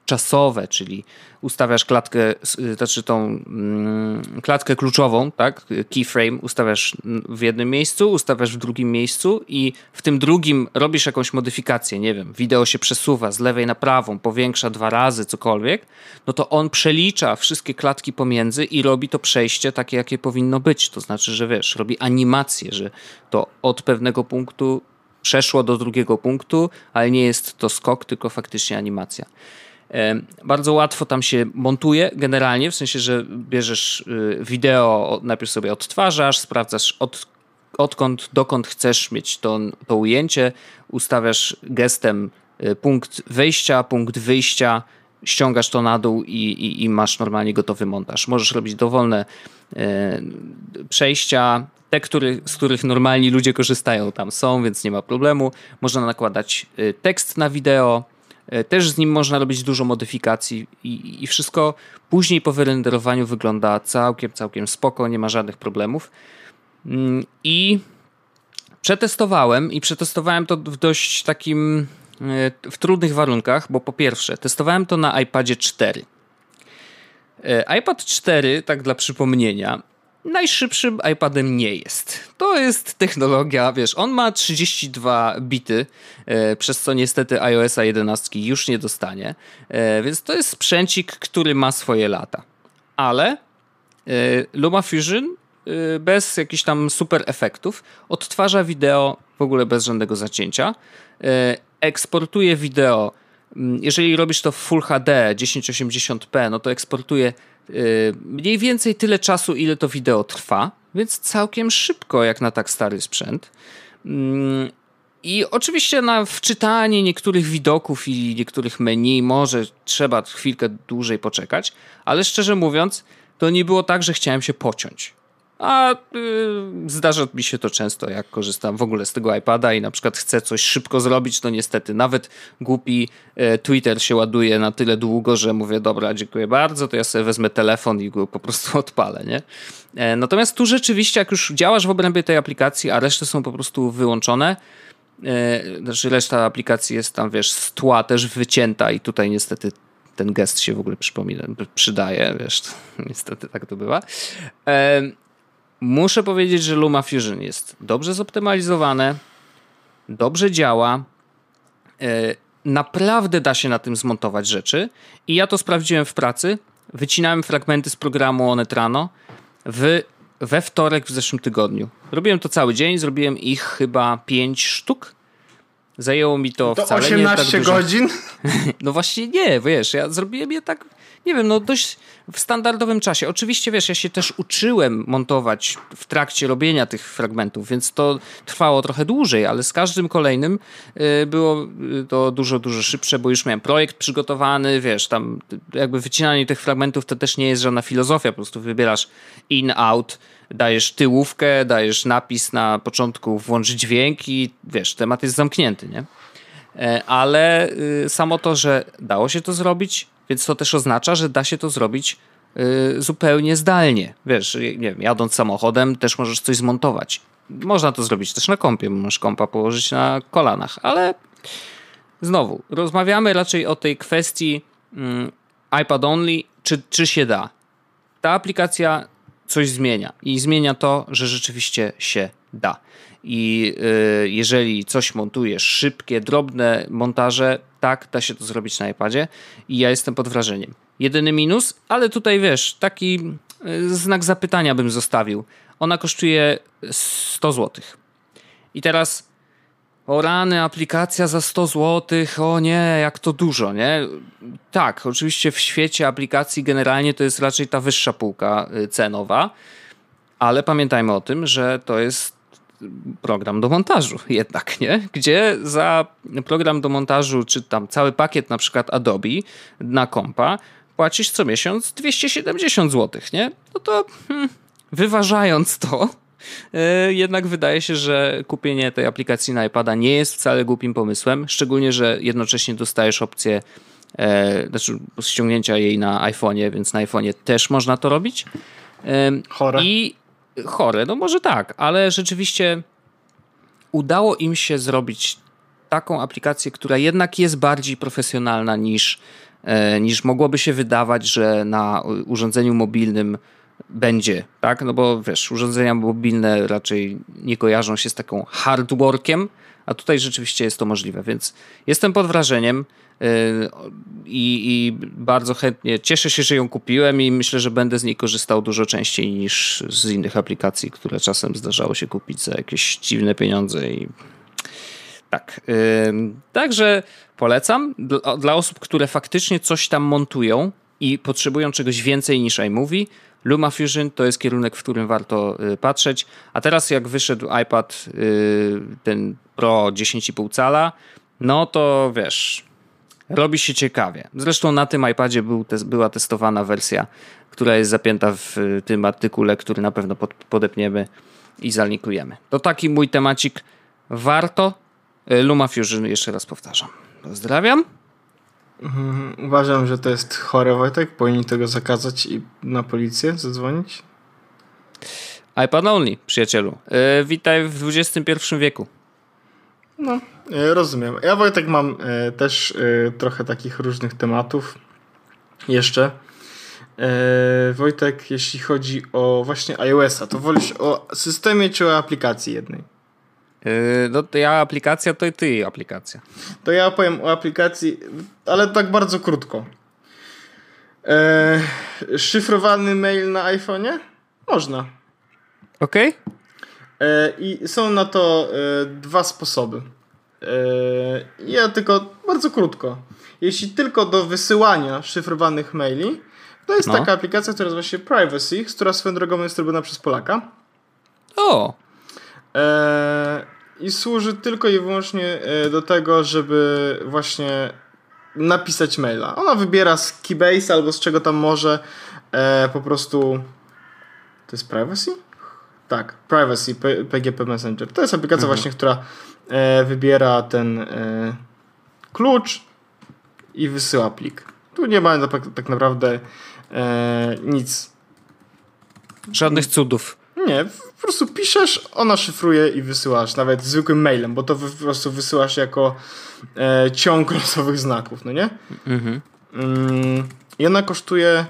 czasowe, czyli ustawiasz klatkę, y, znaczy tą mm, klatkę kluczową, tak, keyframe ustawiasz w jednym miejscu, ustawiasz w drugim miejscu i w tym drugim robisz jakąś modyfikację, nie wiem, wideo się przesuwa z lewej na prawą, powiększa dwa razy, cokolwiek, no to on przelicza wszystkie klatki pomiędzy i robi to przejście takie, jakie powinno być. To znaczy, że wiesz, robi animację, że to od pewnego punktu przeszło do drugiego punktu, ale nie jest to skok, tylko faktycznie animacja. Bardzo łatwo tam się montuje generalnie, w sensie, że bierzesz y, wideo, najpierw sobie odtwarzasz, sprawdzasz od, odkąd, dokąd chcesz mieć to, to ujęcie, ustawiasz gestem y, punkt wejścia, punkt wyjścia, ściągasz to na dół i, i, i masz normalnie gotowy montaż. Możesz robić dowolne przejścia, te, który, z których normalni ludzie korzystają, tam są, więc nie ma problemu. Można nakładać tekst na wideo, też z nim można robić dużo modyfikacji i, i wszystko później po wyrenderowaniu wygląda całkiem, całkiem spoko, nie ma żadnych problemów. Mm, I przetestowałem i przetestowałem to w dość takim e, w trudnych warunkach, bo po pierwsze testowałem to na iPadzie 4. E, iPad 4, tak dla przypomnienia, najszybszym iPadem nie jest. To jest technologia, wiesz, on ma 32 bity, e, przez co niestety iOSa 11 już nie dostanie, e, więc to jest sprzęcik, który ma swoje lata. Ale e, LumaFusion e, bez jakichś tam super efektów odtwarza wideo w ogóle bez żadnego zacięcia, e, eksportuje wideo mm, jeżeli robisz to w Full HD 1080p, no to eksportuje mniej więcej tyle czasu, ile to wideo trwa, więc całkiem szybko, jak na tak stary sprzęt. Mm, I oczywiście na wczytanie niektórych widoków i niektórych menu może trzeba chwilkę dłużej poczekać, ale szczerze mówiąc, to nie było tak, że chciałem się pociąć. A y, zdarza mi się to często, jak korzystam w ogóle z tego iPada i na przykład chcę coś szybko zrobić, to niestety nawet głupi y, Twitter się ładuje na tyle długo, że mówię, dobra, dziękuję bardzo, to ja sobie wezmę telefon i go po prostu odpalę, nie? E, natomiast tu rzeczywiście, jak już działasz w obrębie tej aplikacji, a reszty są po prostu wyłączone, e, znaczy reszta aplikacji jest tam, wiesz, z tła też wycięta i tutaj niestety ten gest się w ogóle przypomina, przydaje, wiesz, niestety tak to bywa. Muszę powiedzieć, że LumaFusion jest dobrze zoptymalizowane, dobrze działa. E, naprawdę da się na tym zmontować rzeczy. I ja to sprawdziłem w pracy. Wycinałem fragmenty z programu Onet Rano w, we wtorek w zeszłym tygodniu. Robiłem to cały dzień, zrobiłem ich chyba 5 sztuk. Zajęło mi to, to wcale 18 nie tak dużo. godzin? No właśnie nie, wiesz, ja zrobiłem je tak nie wiem, no dość w standardowym czasie. Oczywiście, wiesz, ja się też uczyłem montować w trakcie robienia tych fragmentów, więc to trwało trochę dłużej, ale z każdym kolejnym y, było y, to dużo, dużo szybsze, bo już miałem projekt przygotowany, wiesz, tam jakby wycinanie tych fragmentów to też nie jest żadna filozofia, po prostu wybierasz in, out, dajesz tyłówkę, dajesz napis na początku, włącz dźwięk i wiesz, temat jest zamknięty, nie? E, ale y, samo to, że dało się to zrobić, więc to też oznacza, że da się to zrobić y, zupełnie zdalnie. Wiesz, nie wiem, jadąc samochodem też możesz coś zmontować. Można to zrobić też na kompie, możesz kompa położyć na kolanach, ale znowu, rozmawiamy raczej o tej kwestii mm, iPad only, czy, czy się da. Ta aplikacja coś zmienia i zmienia to, że rzeczywiście się da. I y, jeżeli coś montujesz, szybkie, drobne montaże, tak, da się to zrobić na iPadzie i ja jestem pod wrażeniem. Jedyny minus, ale tutaj wiesz, taki y, znak zapytania bym zostawił. ona kosztuje 100 zł. I teraz o rany, aplikacja za 100 zł, o nie, jak to dużo, nie? Tak, oczywiście w świecie aplikacji generalnie to jest raczej ta wyższa półka y, cenowa, ale pamiętajmy o tym, że to jest program do montażu jednak, nie? Gdzie za program do montażu, czy tam cały pakiet na przykład Adobe na kompa płacisz co miesiąc 270 zł, nie? No to hmm, wyważając to, e, jednak wydaje się, że kupienie tej aplikacji na iPada nie jest wcale głupim pomysłem, szczególnie, że jednocześnie dostajesz opcję e, znaczy ściągnięcia jej na iPhone'ie, więc na iPhone'ie też można to robić. E, Chore. I chore, no może tak, ale rzeczywiście udało im się zrobić taką aplikację, która jednak jest bardziej profesjonalna niż, e, niż mogłoby się wydawać, że na urządzeniu mobilnym będzie, tak? No bo wiesz, urządzenia mobilne raczej nie kojarzą się z taką hardworkiem, a tutaj rzeczywiście jest to możliwe, więc jestem pod wrażeniem. Y, I, I, bardzo chętnie cieszę się, że ją kupiłem i myślę, że będę z niej korzystał dużo częściej niż z innych aplikacji, które czasem zdarzało się kupić za jakieś dziwne pieniądze i tak. Także polecam dla, osób, które faktycznie coś tam montują i potrzebują czegoś więcej niż iMovie. LumaFusion to jest kierunek, w którym warto y, patrzeć. A teraz jak wyszedł iPad y, ten Pro 10,5 cala, no to wiesz, robi się ciekawie. Zresztą na tym iPadzie był te, była testowana wersja, która jest zapięta w tym artykule, który na pewno pod, podepniemy i zalinkujemy. To taki mój temacik. Warto. Y, LumaFusion jeszcze raz powtarzam. Pozdrawiam. Mhm, uważam, że to jest chore, Wojtek. Powinni tego zakazać i na policję zadzwonić. iPad only, przyjacielu. Yy, witaj w XXI wieku. No, e, rozumiem. Ja Wojtek mam e, też e, trochę takich różnych tematów jeszcze. Wojtek, jeśli chodzi o właśnie iOS-a, to wolisz o systemie czy o aplikacji jednej? No to ja aplikacja, to i ty aplikacja. To ja opowiem o aplikacji, ale tak bardzo krótko. szyfrowany mail na iPhone'ie? Można. Okej. Okay. E, I są na to e, dwa sposoby. E, ja tylko bardzo krótko. Jeśli tylko do wysyłania szyfrowanych maili, to jest no. taka aplikacja, która nazywa się Privacy, która swoją drogą jest robiona przez Polaka. O! I służy tylko i wyłącznie do tego, żeby właśnie napisać maila. Ona wybiera z Keybase albo z czego tam może po prostu. To jest Privacy? Tak, Privacy, PGP Messenger. To jest aplikacja mhm. właśnie, która e, wybiera ten e, klucz i wysyła plik. Tu nie ma tak, tak naprawdę e, nic. Żadnych cudów. Nie, po prostu piszesz, ona szyfruje i wysyłasz, nawet zwykłym mailem, bo to po prostu wysyłasz jako e, ciąg losowych znaków, no nie? Mhm. Mm, I ona kosztuje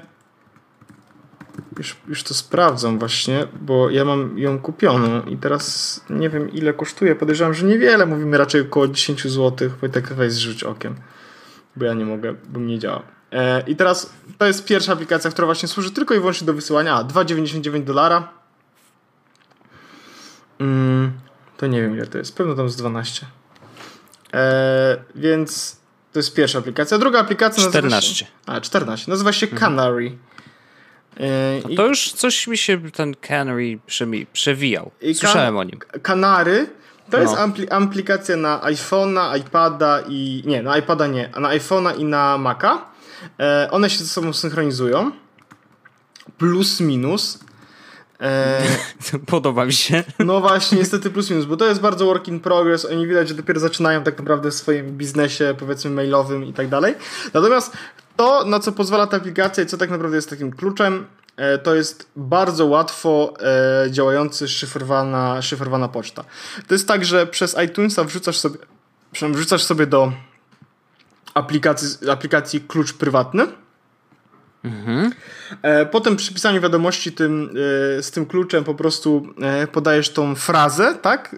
już, już to sprawdzam właśnie, bo ja mam ją kupioną i teraz nie wiem ile kosztuje. Podejrzewam, że niewiele. Mówimy raczej około 10 zł. Wojtek weź zrzuć okiem, bo ja nie mogę, bo nie działa. E, I teraz to jest pierwsza aplikacja, która właśnie służy tylko i wyłącznie do wysyłania. A, 2,99 dolara. Mm, to nie wiem ile to jest. Pewno tam z 12. E, więc to jest pierwsza aplikacja. Druga aplikacja 14. nazywa się... A, 14. Nazywa się mhm. Canary. Mhm. Yy, to już coś mi się ten Canary przewijał. Słyszałem o nim. Kanary to no. jest aplikacja na iPhone'a, iPada i. Nie, na iPada nie, a na iPhone'a i na Maca. E, one się ze sobą synchronizują. Plus minus. E, Podoba mi się. No właśnie, niestety plus minus, bo to jest bardzo work in progress. Oni widać, że dopiero zaczynają tak naprawdę w swoim biznesie, powiedzmy, mailowym i tak dalej. Natomiast to, na co pozwala ta aplikacja i co tak naprawdę jest takim kluczem, e, to jest bardzo łatwo e, działający szyfrowana, szyfrowana poczta. To jest tak, że przez iTunesa wrzucasz sobie, wrzucasz sobie do aplikacji, aplikacji klucz prywatny Mhm. E, potem przy pisaniu wiadomości tym, e, z tym kluczem po prostu e, podajesz tą frazę, tak?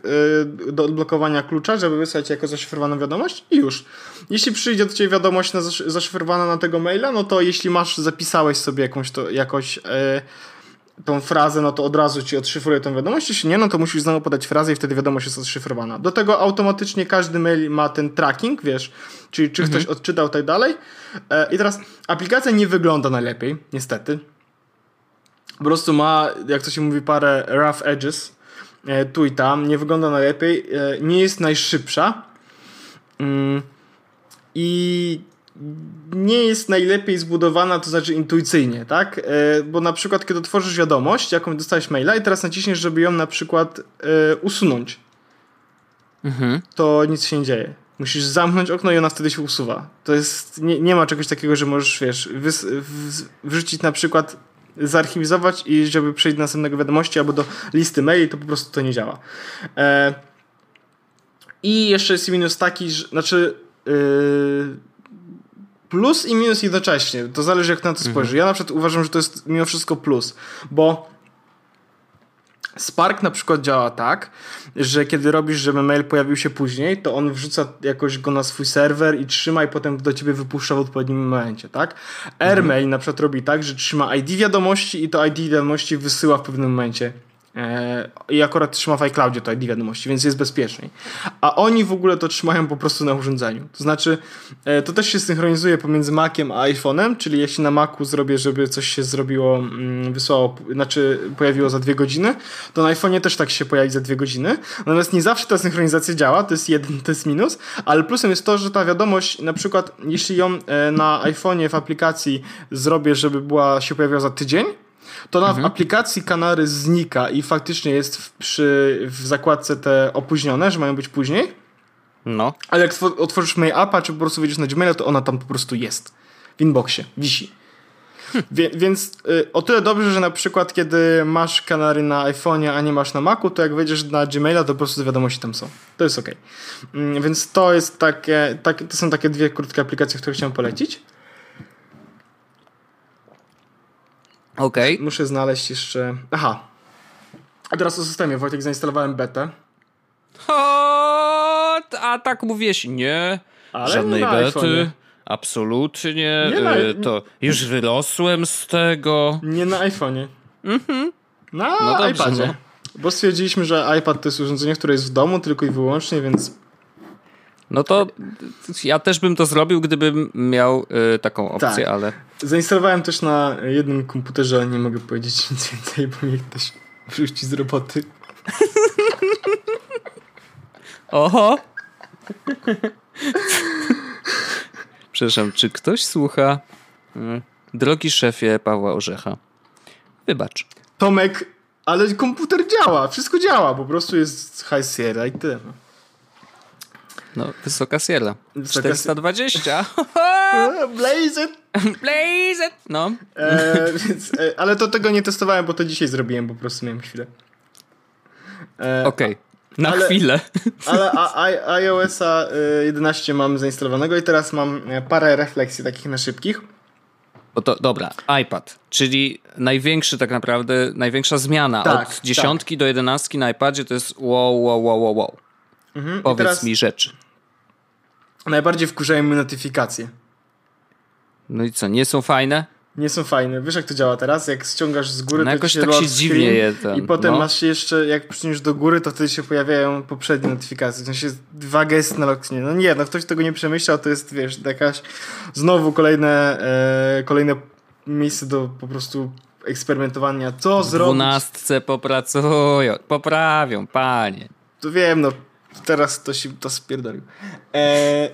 Do odblokowania klucza, żeby wysłać jako zaszyfrowaną wiadomość i już. Jeśli przyjdzie do ciebie wiadomość na zaszyfrowana na tego maila, no to jeśli masz, zapisałeś sobie jakąś to, jakoś tą frazę, no to od razu ci odszyfruje tą wiadomość, jeśli nie, no to musisz znowu podać frazę i wtedy wiadomość jest odszyfrowana. Do tego automatycznie każdy mail ma ten tracking, wiesz, czyli czy ktoś mhm. odczytał i tak dalej. E, I teraz aplikacja nie wygląda najlepiej, niestety. Po prostu ma, jak to się mówi, parę rough edges e, tu i tam, nie wygląda najlepiej, e, nie jest najszybsza mm, i nie jest najlepiej zbudowana, to znaczy intuicyjnie, tak? E, bo na przykład, kiedy otworzysz wiadomość, jaką dostałeś maila i teraz naciśniesz, żeby ją na przykład e, usunąć, mhm. to nic się nie dzieje. Musisz zamknąć okno i ona wtedy się usuwa. To jest, nie, nie ma czegoś takiego, że możesz, wiesz, wys, w, wrzucić na przykład, zarchiwizować i żeby przejść do następnego wiadomości albo do listy maili, to po prostu to nie działa. E, I jeszcze jest minus taki, że, znaczy, yy, plus i minus jednocześnie. To zależy jak na to spojrzy. Mhm. Ja na przykład uważam, że to jest mimo wszystko plus, bo Spark na przykład działa tak, że kiedy robisz, żeby mail pojawił się później, to on wrzuca jakoś go na swój serwer i trzyma i potem do ciebie wypuszcza w odpowiednim momencie, tak? AirMail mhm. na przykład robi tak, że trzyma ID wiadomości i to ID wiadomości wysyła w pewnym momencie I akurat trzyma w iCloudzie to ID wiadomości, więc jest bezpieczniej. A oni w ogóle to trzymają po prostu na urządzeniu. To znaczy, e, to też się synchronizuje pomiędzy Maciem a iPhone'em, czyli jeśli na Macu zrobię, żeby coś się zrobiło, mm, wysłało, znaczy pojawiło za dwie godziny, to na iPhone'ie też tak się pojawi za dwie godziny. Natomiast nie zawsze ta synchronizacja działa, to jest jeden, to jest minus, ale plusem jest to, że ta wiadomość, na przykład jeśli ją e, na iPhone'ie w aplikacji zrobię, żeby była, się pojawiła za tydzień, to na mhm. aplikacji Kanary znika i faktycznie jest w, przy, w zakładce te opóźnione, że mają być później. No. Ale jak otworzysz mail appa, czy po prostu wejdziesz na Gmaila, to ona tam po prostu jest. W inboxie, wisi. Hm. Wie, więc y, o tyle dobrze, że na przykład kiedy masz kanary na iPhone'ie, a nie masz na Macu, to jak wejdziesz na Gmaila, to po prostu wiadomości tam są. To jest ok. Mm, więc to jest takie, tak, to są takie dwie krótkie aplikacje, które chciałem polecić. Okej. Okay. Muszę znaleźć jeszcze. Aha. A teraz o systemie. Wojtek, zainstalowałem betę. O, a tak mówisz, nie. Ale Żadnej nie bety. Absolutnie. Nie na... Y, to już wyrosłem z tego. Nie na iPhone'ie. Mhm. Na no dobrze, iPadzie. No. Bo stwierdziliśmy, że iPad to jest urządzenie, które jest w domu tylko i wyłącznie, więc no to ja też bym to zrobił, gdybym miał y, taką opcję, tak. ale. Zainstalowałem też na jednym komputerze, ale nie mogę powiedzieć nic więcej, bo mnie ktoś wrzuci z roboty. Oho! Przepraszam, czy ktoś słucha? Mm, drogi szefie Pawła Orzecha, wybacz. Tomek, ale komputer działa, wszystko działa, po prostu jest High Sierra i tyle. No. Wysoka Sierra. Wysoka 420. Blaze it! Blaze it! No. E, więc, e, ale to tego nie testowałem, bo to dzisiaj zrobiłem, po prostu miałem chwilę. E, Okej. Okay. Na ale, chwilę. Ale iOS-a 11 e, mam zainstalowanego i teraz mam e, parę refleksji takich na szybkich. Bo to, dobra, iPad, czyli największy tak naprawdę, największa zmiana tak, od dziesiątki tak. do jedenastki na iPadzie to jest wow, wow, wow, wow, wow. Mhm. Powiedz teraz, mi rzeczy. Najbardziej wkurzają mnie notyfikacje. No i co, nie są fajne? Nie są fajne. Wiesz jak to działa teraz? Jak ściągasz z góry, no to jakoś się tak się dziwnie je ten, I potem no. masz jeszcze, jak przyniesz do góry, to wtedy się pojawiają poprzednie notyfikacje. W sensie dwa gesty na locknie. No nie, no ktoś tego nie przemyślał, to jest, wiesz, jakaś znowu kolejne, e, kolejne miejsce do po prostu eksperymentowania. Co w zrobić? W dwunastce popracują, poprawią, panie. To wiem, no teraz to się to spierdolił. E,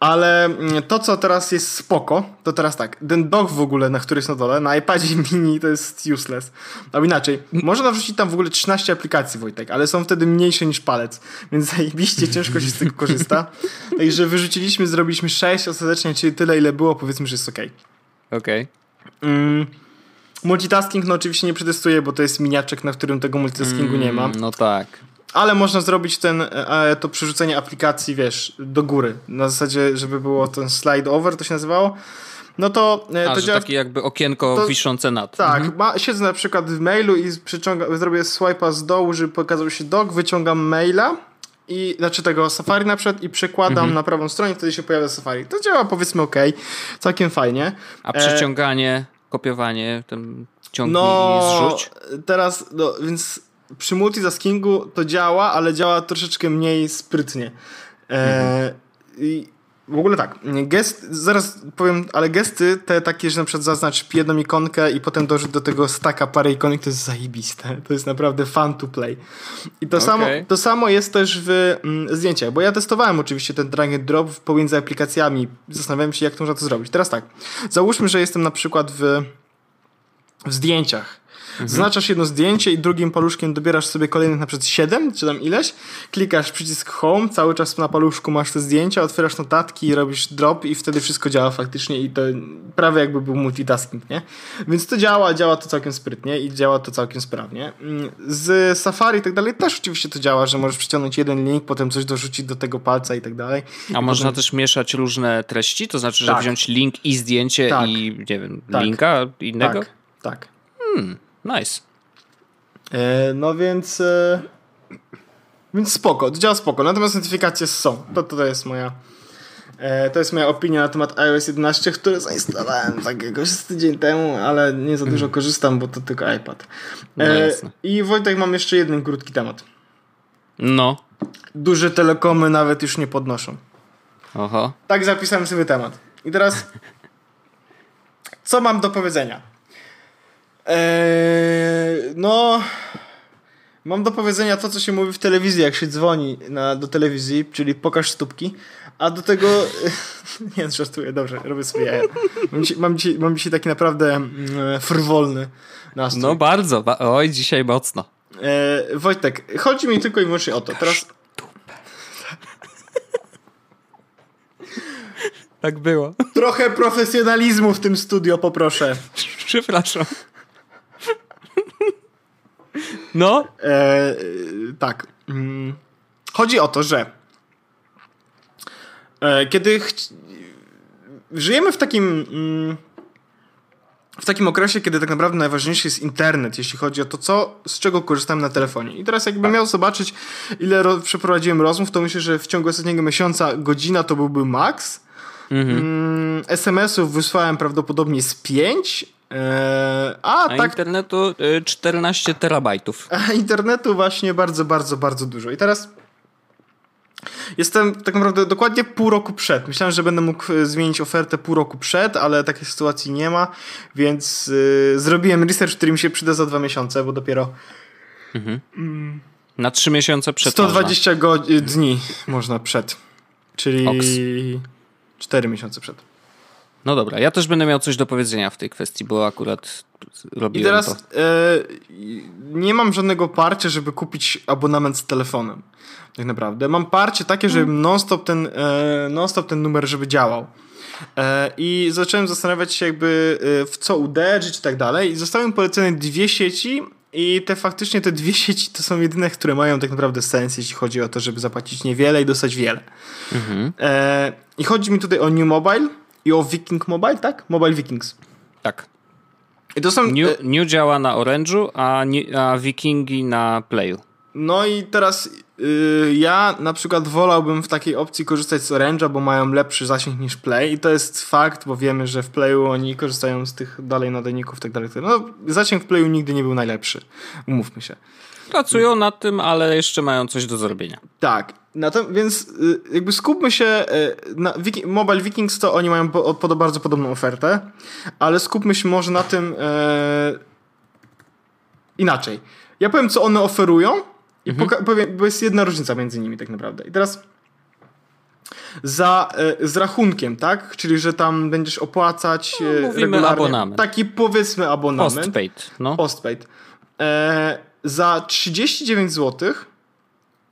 ale mm, to, co teraz jest spoko, to teraz tak. Ten dog w ogóle, na który jest na dole, na iPadzie mini to jest useless. Albo inaczej, można wrzucić tam w ogóle 13 aplikacji, Wojtek, ale są wtedy mniejsze niż palec, więc zajebiście ciężko się z tego korzysta. Także wyrzuciliśmy, zrobiliśmy 6 ostatecznie, czyli tyle, ile było, powiedzmy, że jest ok. Okej. Okay. Mm, multitasking, no oczywiście nie przetestuję, bo to jest miniaczek, na którym tego multitaskingu mm, nie ma. No tak ale można zrobić ten, e, to przerzucenie aplikacji, wiesz, do góry. Na zasadzie, żeby było ten slide over, to się nazywało. No to, e, A, to działa... takie jakby okienko to, wiszące nad. Tak, mhm. ma, siedzę na przykład w mailu i przyciągam, zrobię swipe'a z dołu, żeby pokazał się dog, wyciągam maila i znaczy tego Safari na przykład i przekładam mhm. na prawą stronę, wtedy się pojawia Safari. To działa powiedzmy ok, całkiem fajnie. A przeciąganie, e... kopiowanie, ten ciągnij no, i zrzuć. teraz, no, więc przy multitaskingu to działa, ale działa troszeczkę mniej sprytnie. E. I w ogóle tak, gest, zaraz powiem, ale gesty te takie, że na przykład zaznacz jedną ikonkę i potem dorzuć do tego staka parę ikonek, to jest zajebiste. To jest naprawdę fun to play. I to, okay. samo, to samo jest też w mm, zdjęciach, bo ja testowałem oczywiście ten drag and drop pomiędzy aplikacjami. Zastanawiałem się, jak to można to zrobić. Teraz tak, załóżmy, że jestem na przykład w, w zdjęciach Mhm. Zaznaczasz jedno zdjęcie i drugim paluszkiem dobierasz sobie kolejnych na przykład 7, czy tam ileś, klikasz przycisk home, cały czas na paluszku masz te zdjęcia, otwierasz notatki i robisz drop i wtedy wszystko działa faktycznie i to prawie jakby był multitasking, nie? Więc to działa, działa to całkiem sprytnie i działa to całkiem sprawnie. Z Safari i tak dalej też oczywiście to działa, że możesz przyciągnąć jeden link, potem coś dorzucić do tego palca i tak dalej. A można potem... też mieszać różne treści? To znaczy, że tak. wziąć link i zdjęcie tak. i nie wiem, tak. linka innego? Tak, tak. Hmm. Nice. E, no więc. E, więc spoko, działa spoko. Natomiast notyfikacje są. To, to, to jest moja. E, to jest moja opinia na temat iOS 11, który zainstalowałem tak jakoś tydzień temu, ale nie za dużo korzystam, bo to tylko iPad. No I Wojtek, mam jeszcze jeden krótki temat. No. Duże telekomy nawet już nie podnoszą. Oho. Tak zapisałem sobie temat. I teraz. Co mam do powiedzenia? Eee, no, mam do powiedzenia to, co się mówi w telewizji, jak się dzwoni na, do telewizji, czyli pokaż stópki. A do tego. Nie, żartuję, dobrze, robię sobie jaja. Mam dzisiaj, mam dzisiaj, mam dzisiaj taki naprawdę mm, frwolny nastrój. No bardzo, ba oj, dzisiaj mocno. Eee, Wojtek, chodzi mi tylko i wyłącznie o to. Teraz. Tak było. Trochę profesjonalizmu w tym studio poproszę. Przepraszam. No? E, tak. Mm. Chodzi o to, że e, kiedy żyjemy w takim mm, w takim okresie, kiedy tak naprawdę najważniejszy jest internet, jeśli chodzi o to, co, z czego korzystam na telefonie. I teraz jakbym tak. miał zobaczyć, ile ro przeprowadziłem rozmów, to myślę, że w ciągu ostatniego miesiąca godzina to byłby maks. Mhm. Mm, SMS-ów wysłałem prawdopodobnie z 5, Eee, a, a tak. internetu 14 y, terabajtów. A internetu właśnie bardzo, bardzo, bardzo dużo. I teraz jestem tak naprawdę dokładnie pół roku przed. Myślałem, że będę mógł y, zmienić ofertę pół roku przed, ale takiej sytuacji nie ma, więc yy, zrobiłem research, który mi się przyda za dwa miesiące, bo dopiero. Mhm. Mm, Na trzy miesiące przed. 120 go- dni można przed. Czyli Oks. 4 miesiące przed. No dobra, ja też będę miał coś do powiedzenia w tej kwestii, bo akurat robiłem I teraz to. E, nie mam żadnego parcia, żeby kupić abonament z telefonem. Tak naprawdę. Mam parcie takie, żeby hmm. non-stop ten, e, non ten numer, żeby działał. E, I zacząłem zastanawiać się jakby e, w co uderzyć i tak dalej. I zostały mi polecone dwie sieci i te faktycznie te dwie sieci to są jedyne, które mają tak naprawdę sens, jeśli chodzi o to, żeby zapłacić niewiele i dostać wiele. Mhm. E, I chodzi mi tutaj o New Mobile i o Viking Mobile, tak? Mobile Vikings. Tak. I to są... New, e, New działa na Orange'u, a, a Vikingi na Playu. No i teraz yy, ja na przykład wolałbym w takiej opcji korzystać z Orange'a, bo mają lepszy zasięg niż Play i to jest fakt, bo wiemy, że w Playu oni korzystają z tych dalej nadajników i tak dalej. No, zasięg w Playu nigdy nie był najlepszy, umówmy się. Pracują nad tym, ale jeszcze mają coś do zrobienia. Tak. Na to, więc y, jakby skupmy się y, na Wiki Mobile Vikings to oni mają po, po, bardzo podobną ofertę, ale skupmy się może na tym e, inaczej. Ja powiem co one oferują i mhm. powiem, bo jest jedna różnica między nimi tak naprawdę. I teraz za, e, z rachunkiem, tak? Czyli, że tam będziesz opłacać no, mówimy regularnie. abonament. Taki powiedzmy abonament. Postpaid. No. Postpaid. E, za 39 zł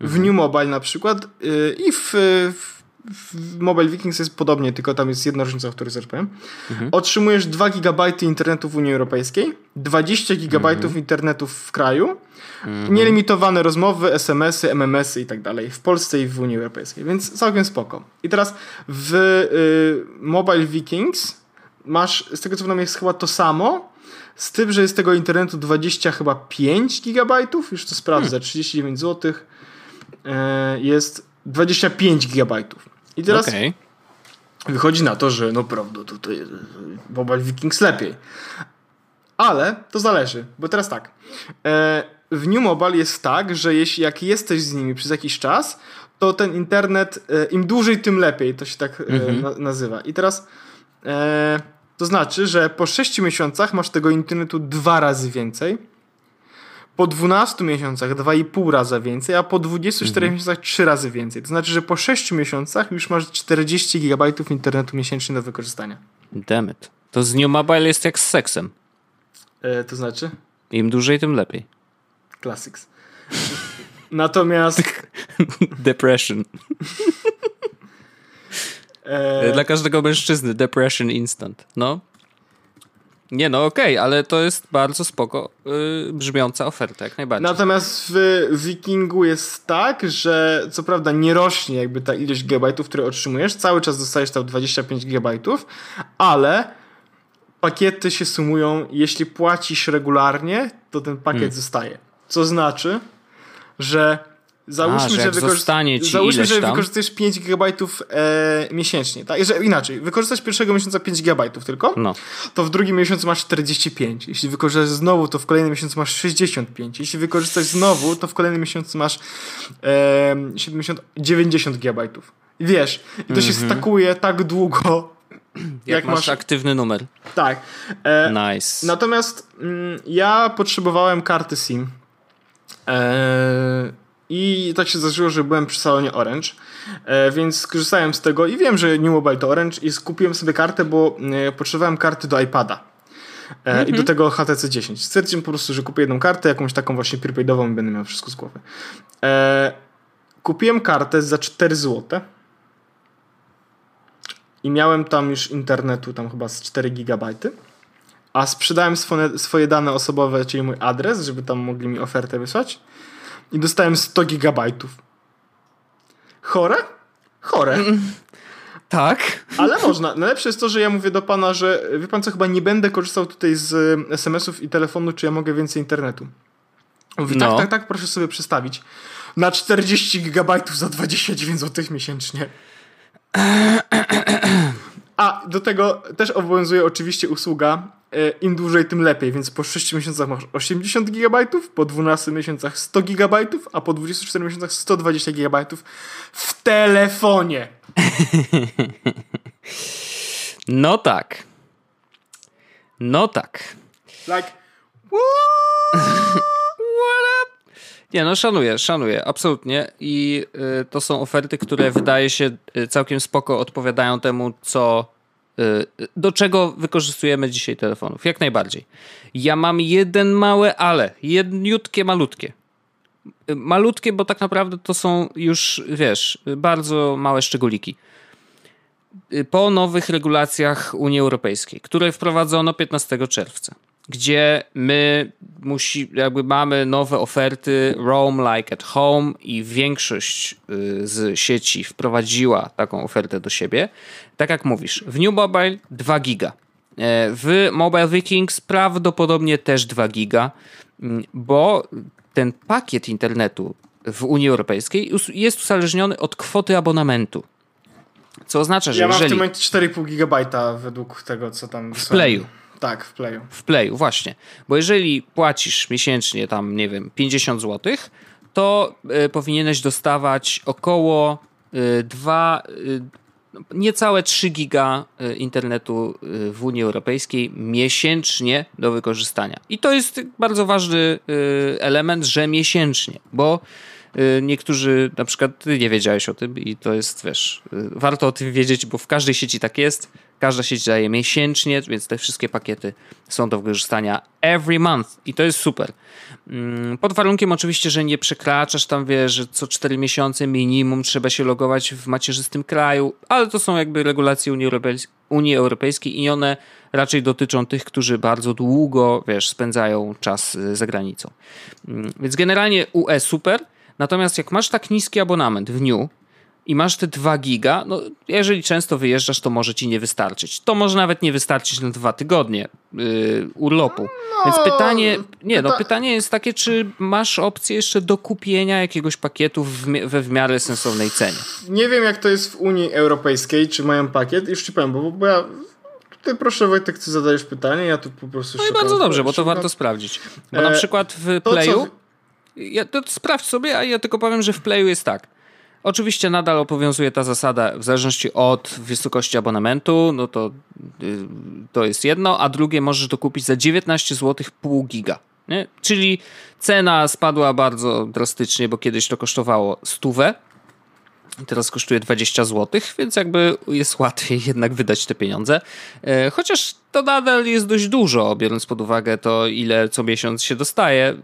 w mhm. New Mobile na przykład yy, i w, w, w, Mobile Vikings jest podobnie, tylko tam jest jedna różnica, o której zaraz powiem. Mhm. Otrzymujesz 2 GB internetu w Unii Europejskiej, 20 GB mhm. internetu w kraju, mhm. nielimitowane rozmowy, SMS-y, MMS-y i tak dalej w Polsce i w Unii Europejskiej, więc całkiem spoko. I teraz w y, Mobile Vikings masz, z tego co wiem, jest chyba to samo, z tym, że jest tego internetu 20 chyba 5 gigabajtów, już to sprawdzę, hmm. 39 zł e, jest 25 gigabajtów. I teraz okay. wychodzi na to, że no prawda, tutaj Mobile Vikings lepiej. Ale to zależy, bo teraz tak. E, w New Mobile jest tak, że jeśli jak jesteś z nimi przez jakiś czas, to ten internet e, im dłużej, tym lepiej. To się tak e, Mhm. na, nazywa. I teraz e, to znaczy, że po 6 miesiącach masz tego internetu dwa razy więcej. Po 12 miesiącach 2,5 razy więcej, a po 24 Mhm. miesiącach 3 razy więcej. To znaczy, że po 6 miesiącach już masz 40 GB internetu miesięcznie do wykorzystania. Damn it. To z New Mobile jest jak z seksem. E, to znaczy? Im dłużej, tym lepiej. Classics. Natomiast Depression. e, Dla każdego mężczyzny depression instant. No. Nie no, okej, ale to jest bardzo spoko yy, brzmiąca oferta, jak najbardziej. natomiast w Wikingu jest tak, że co prawda nie rośnie jakby ta ilość gigabajtów, które otrzymujesz, cały czas dostajesz tam 25 gigabajtów, ale pakiety się sumują, jeśli płacisz regularnie, to ten pakiet Hmm. zostaje. Co znaczy, że załóżmy, A, że zostanie ci załóżmy, że wykorzystujesz 5 gigabajtów e, miesięcznie. Tak? Że, inaczej, wykorzystasz pierwszego miesiąca 5 gigabajtów tylko, No. to w drugim miesiącu masz 45. Jeśli wykorzystasz znowu, to w kolejnym miesiącu masz 65. Jeśli wykorzystasz znowu, to w kolejnym miesiącu masz e, 70, 90 gigabajtów. I wiesz, i to się stakuje tak długo, Jak, jak, masz, masz... aktywny numer. Tak. E, Nice. Natomiast mm, ja potrzebowałem karty SIM. E, I tak się zdarzyło, że byłem przy salonie Orange, e, więc skorzystałem z tego i wiem, że New Mobile to Orange i skupiłem sobie kartę, bo e, potrzebowałem karty do iPada. E, I do tego HTC 10. Stwierdziłem po prostu, że kupię jedną kartę, jakąś taką właśnie prepaidową i będę miał wszystko z głowy. Kupiłem kartę za 4 zł. I miałem tam już internetu tam chyba z 4 gigabajty. A sprzedałem swoje, swoje dane osobowe, czyli mój adres, żeby tam mogli mi ofertę wysłać. I dostałem 100 gigabajtów. Chore? Chore. Tak. Ale można. Najlepsze jest to, że ja mówię do pana, że wie pan co, chyba nie będę korzystał tutaj z y, SMS-ów i telefonu, czy ja mogę więcej internetu. Mówi, No. tak, tak, tak, proszę sobie przestawić. Na 40 gigabajtów za 29 zł miesięcznie. A do tego też obowiązuje oczywiście usługa e, im dłużej, tym lepiej, więc po 6 miesiącach masz 80 gigabajtów, po 12 miesiącach 100 gigabajtów, a po 24 miesiącach 120 gigabajtów w telefonie. No tak. No tak. Like, Nie, no szanuję, szanuję, absolutnie. I y, to są oferty, które wydaje się y, całkiem spoko odpowiadają temu, co do czego wykorzystujemy dzisiaj telefonów. Jak najbardziej. Ja mam jeden małe ale, jedniutkie, malutkie. Y, Malutkie, bo tak naprawdę to są już, wiesz, y, bardzo małe szczególiki. Y, Po nowych regulacjach Unii Europejskiej, które wprowadzono 15 czerwca, gdzie my musi, jakby mamy nowe oferty Roam Like at Home i większość y, z sieci wprowadziła taką ofertę do siebie. Tak jak mówisz, w New Mobile 2 giga. E, W Mobile Vikings prawdopodobnie też 2 giga, mm, bo ten pakiet internetu w Unii Europejskiej jest uzależniony od kwoty abonamentu. Co oznacza, że ja mam w jeżeli tym momencie 4,5 gigabajta według tego, co tam w playu, Tak, w playu. w playu, właśnie. Bo jeżeli płacisz miesięcznie tam, nie wiem, 50 zł, to y, powinieneś dostawać około y, 2, y, niecałe 3 giga internetu w Unii Europejskiej miesięcznie do wykorzystania. I to jest bardzo ważny element, że miesięcznie, bo niektórzy, na przykład ty nie wiedziałeś o tym i to jest, wiesz, warto o tym wiedzieć, bo w każdej sieci tak jest. Każda sieć daje miesięcznie, więc te wszystkie pakiety są do wykorzystania every month i to jest super. Mm, Pod warunkiem oczywiście, że nie przekraczasz tam, wiesz, że co 4 miesiące minimum trzeba się logować w macierzystym kraju, ale to są jakby regulacje Unii, Unii Europejskiej i one raczej dotyczą tych, którzy bardzo długo, wiesz, spędzają czas y, za granicą. Mm, Więc generalnie UE super, natomiast jak masz tak niski abonament w New, i masz te 2 giga, no jeżeli często wyjeżdżasz, to może ci nie wystarczyć. To może nawet nie wystarczyć na dwa tygodnie yy, urlopu. Więc pytanie, nie no, pyta- pytanie jest takie, czy masz opcję jeszcze do kupienia jakiegoś pakietu w, we w miarę sensownej cenie? Nie wiem, jak to jest w Unii Europejskiej, czy mają pakiet. Już ci powiem, bo, bo ja ty proszę Wojtek, ty zadajesz pytanie, ja tu po prostu No i bardzo dobrze, bo to warto sprawdzić. Bo na przykład w Playu, co... ja, to sprawdź sobie, a ja tylko powiem, że w Playu jest tak. Oczywiście nadal obowiązuje ta zasada w zależności od wysokości abonamentu, no to, y, to jest jedno, a drugie możesz to kupić za 19 zł pół giga. Nie? Czyli cena spadła bardzo drastycznie, bo kiedyś to kosztowało stówę, teraz kosztuje 20 zł, więc jakby jest łatwiej jednak wydać te pieniądze. E, chociaż to nadal jest dość dużo, biorąc pod uwagę to, ile co miesiąc się dostaje.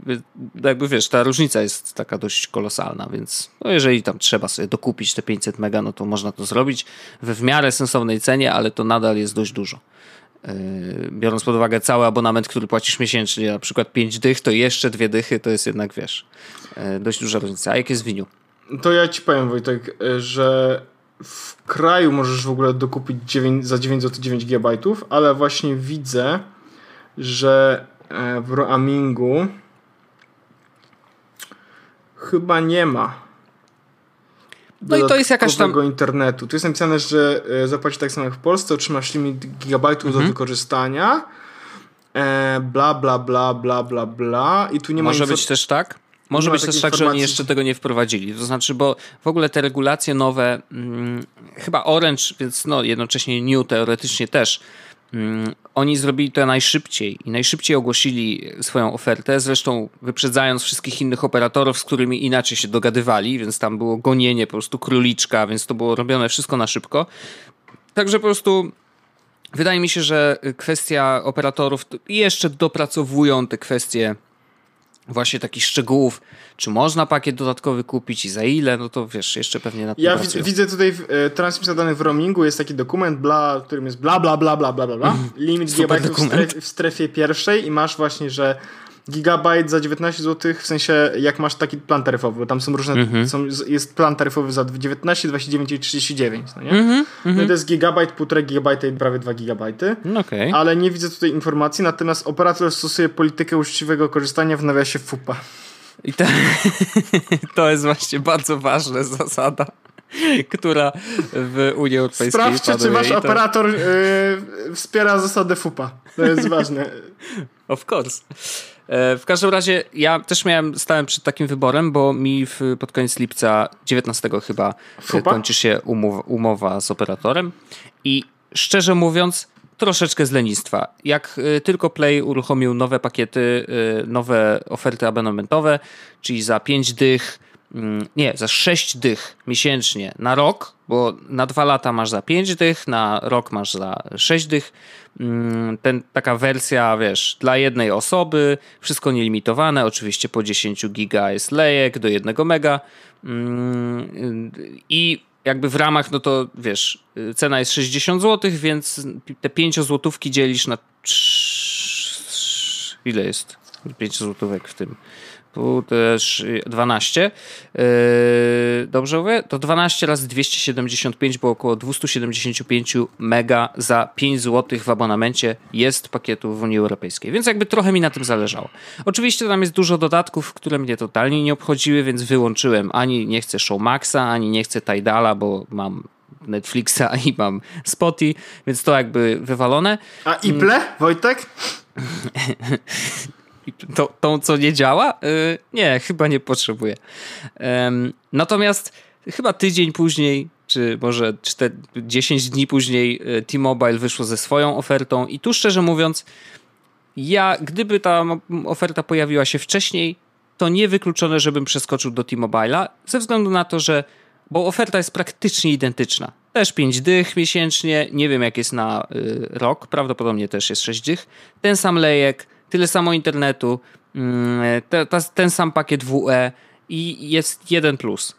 Jakby wiesz, ta różnica jest taka dość kolosalna, więc no jeżeli tam trzeba sobie dokupić te 500 mega, no to można to zrobić we w miarę sensownej cenie, ale to nadal jest dość dużo. E, biorąc pod uwagę cały abonament, który płacisz miesięcznie, na przykład 5 dych, to jeszcze dwie dychy, to jest jednak, wiesz, e, dość duża różnica. A jak jest w winiu? To ja ci powiem, Wojtek, że w kraju możesz w ogóle dokupić 9, za 9 zł 9 GB, ale właśnie widzę, że e, w roamingu chyba nie ma. No i to jest jakaś tam. internetu. Tu jest napisane, że e, zapłacisz tak samo jak w Polsce, otrzymasz limit gigabajtów mhm. do wykorzystania. E, bla, bla, bla, bla, bla, bla. I tu nie Może ma być też tak? Może być też tak, że oni jeszcze tego nie wprowadzili. To znaczy, bo w ogóle te regulacje nowe, hmm, chyba Orange, więc no jednocześnie New teoretycznie też, hmm, oni zrobili to najszybciej i najszybciej ogłosili swoją ofertę, zresztą wyprzedzając wszystkich innych operatorów, z którymi inaczej się dogadywali, więc tam było gonienie po prostu króliczka, więc to było robione wszystko na szybko. Także po prostu wydaje mi się, że kwestia operatorów jeszcze dopracowują te kwestie właśnie takich szczegółów, czy można pakiet dodatkowy kupić i za ile, no to wiesz, jeszcze pewnie na Ja widzę tutaj e, transmisja danych w roamingu, jest taki dokument, bla, w którym jest bla, bla, bla, bla, bla, bla, mm, limit gigabajtów w strefie, w strefie pierwszej i masz właśnie, że gigabajt za 19 zł, w sensie jak masz taki plan taryfowy, bo tam są różne, -hmm. są, jest plan taryfowy za 19, 29 i 39, no nie? Mm -hmm, no i to jest gigabajt, 1,5 gigabajta i prawie 2 gigabajty, okay. ale nie widzę tutaj informacji, natomiast operator stosuje politykę uczciwego korzystania w nawiasie FUPA. I to, to jest właśnie bardzo ważna zasada która w Unii Europejskiej Sprawdźcie, czy wasz to... operator yy, wspiera zasadę FUPA. To jest ważne. Of course. E, w każdym razie ja też miałem, stałem przed takim wyborem, bo mi w, pod koniec lipca 19 chyba e, Fupa? kończy się umowa, umowa z operatorem i szczerze mówiąc troszeczkę z lenistwa. Jak e, tylko Play uruchomił nowe pakiety, nowe oferty abonamentowe, czyli za 5 dych, mm, nie, za 6 dych miesięcznie na rok, bo na dwa lata masz za 5 dych, na rok masz za 6 dych, ten, taka wersja, wiesz, dla jednej osoby, wszystko nielimitowane, oczywiście po 10 giga jest lejek do 1 mega mm, i jakby w ramach, no to wiesz, cena jest 60 zł, więc te 5 złotówki dzielisz na ile jest 5 złotówek w tym? Tu też 12. Yy, dobrze mówię? To 12 razy 275, bo około 275 mega za 5 zł w abonamencie jest pakietu w Unii Europejskiej. Więc jakby trochę mi na tym zależało. Oczywiście tam jest dużo dodatków, które mnie totalnie nie obchodziły, więc wyłączyłem. Ani nie chcę Showmaxa, ani nie chcę Tidala, bo mam Netflixa i mam Spotify, więc to jakby wywalone. A Iple, Wojtek? tą, tą, co nie działa? Yy, nie, chyba nie potrzebuję. Yy, natomiast chyba tydzień później, czy może 4, 10 dni później y, T-Mobile wyszło ze swoją ofertą i tu szczerze mówiąc, ja, gdyby ta oferta pojawiła się wcześniej, to niewykluczone, żebym przeskoczył do T-Mobile'a, ze względu na to, że bo oferta jest praktycznie identyczna. Też 5 dych miesięcznie, nie wiem jak jest na y, rok, prawdopodobnie też jest 6 dych. Ten sam lejek, tyle samo internetu, mm, te, te, ten sam pakiet WE i jest jeden plus.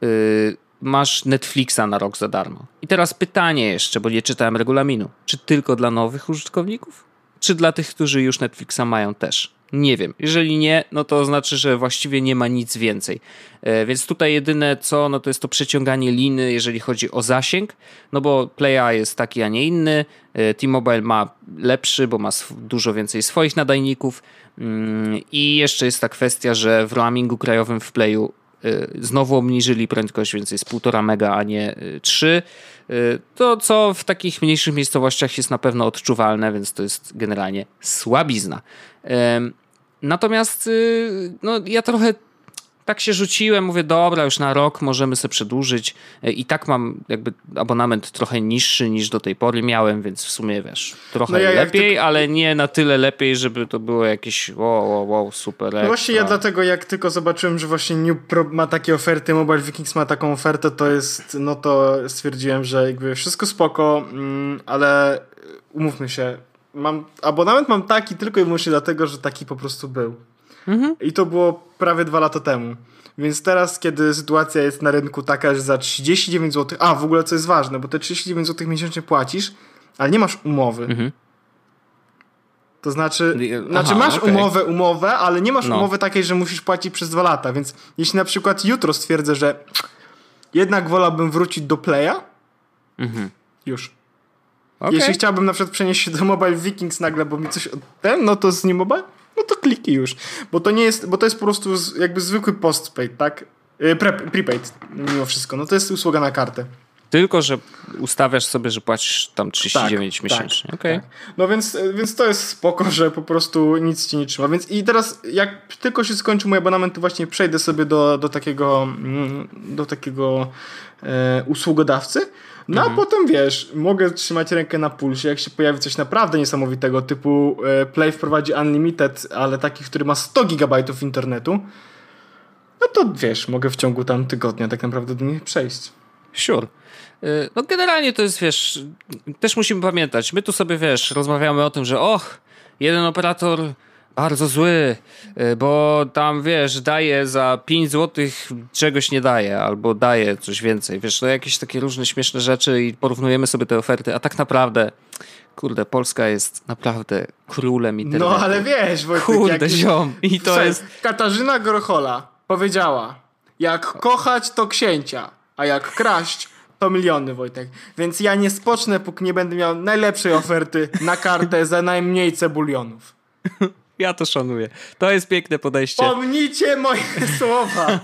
Yy, masz Netflixa na rok za darmo. I teraz pytanie jeszcze, bo nie czytałem regulaminu. Czy tylko dla nowych użytkowników? Czy dla tych, którzy już Netflixa mają też? Nie wiem. Jeżeli nie, no to znaczy, że właściwie nie ma nic więcej. E, więc tutaj jedyne co, no to jest to przeciąganie liny, jeżeli chodzi o zasięg, no bo Playa jest taki, a nie inny. E, T-Mobile ma lepszy, bo ma dużo więcej swoich nadajników. Mm, I jeszcze jest ta kwestia, że w roamingu krajowym w Playu znowu obniżyli prędkość, więc jest 1,5 mega, a nie 3. To, co w takich mniejszych miejscowościach jest na pewno odczuwalne, więc to jest generalnie słabizna. Natomiast no, ja trochę tak się rzuciłem, mówię, dobra, już na rok możemy sobie przedłużyć. E, I tak mam jakby abonament trochę niższy niż do tej pory miałem, więc w sumie wiesz, trochę no ja lepiej, ty... ale nie na tyle lepiej, żeby to było jakieś wow, wow, wow super. No właśnie ja dlatego jak tylko zobaczyłem, że właśnie New Pro ma takie oferty, Mobile Vikings ma taką ofertę, to jest, no to stwierdziłem, że jakby wszystko spoko, mm, ale umówmy się, mam, abonament mam taki tylko i wyłącznie dlatego, że taki po prostu był. Mhm. I to było prawie dwa lata temu. Więc teraz, kiedy sytuacja jest na rynku taka, że za 39 zł, a w ogóle co jest ważne, bo te 39 zł miesięcznie płacisz, ale nie masz umowy. Mhm. To znaczy, Aha, znaczy masz okay. umowę, umowę, ale nie masz no. umowy takiej, że musisz płacić przez dwa lata. Więc jeśli na przykład jutro stwierdzę, że jednak wolałbym wrócić do Playa, mhm. już. Okay. Jeśli chciałbym na przykład przenieść się do Mobile Vikings nagle, bo mi coś ten, no to z nie mobile no to kliknij już. Bo to nie jest, bo to jest po prostu jakby zwykły postpaid, tak? E, pre, prepaid mimo wszystko. No to jest usługa na kartę. Tylko, że ustawiasz sobie, że płacisz tam 39 tak, miesięcznie. Tak, okay. tak. No więc, e, więc to jest spoko, że po prostu nic ci nie trzyma. Więc i teraz jak tylko się skończy mój abonament, to właśnie przejdę sobie do, do takiego mm, do takiego e, usługodawcy no mhm. a potem wiesz, mogę trzymać rękę na pulsie, jak się pojawi coś naprawdę niesamowitego, typu e, Play wprowadzi Unlimited, ale taki, który ma 100 GB internetu, no to wiesz, mogę w ciągu tam tygodnia tak naprawdę do nich przejść. Sure. E, no generalnie to jest, wiesz, też musimy pamiętać, my tu sobie, wiesz, rozmawiamy o tym, że och, jeden operator bardzo zły, y, bo tam wiesz, daje za 5 zł czegoś nie daje, albo daje coś więcej. Wiesz, to jakieś takie różne śmieszne rzeczy i porównujemy sobie te oferty, a tak naprawdę. Kurde, Polska jest naprawdę królem internetu. No ale wiesz, Wojtek, Kurde, jak... ziom. I to Słuchaj, jest... Katarzyna Grochola powiedziała, jak kochać to księcia, a jak kraść to miliony, Wojtek. Więc ja nie spocznę, póki nie będę miał najlepszej oferty na kartę za najmniej cebulionów. Ja to szanuję. To jest piękne podejście. Pomnijcie moje słowa.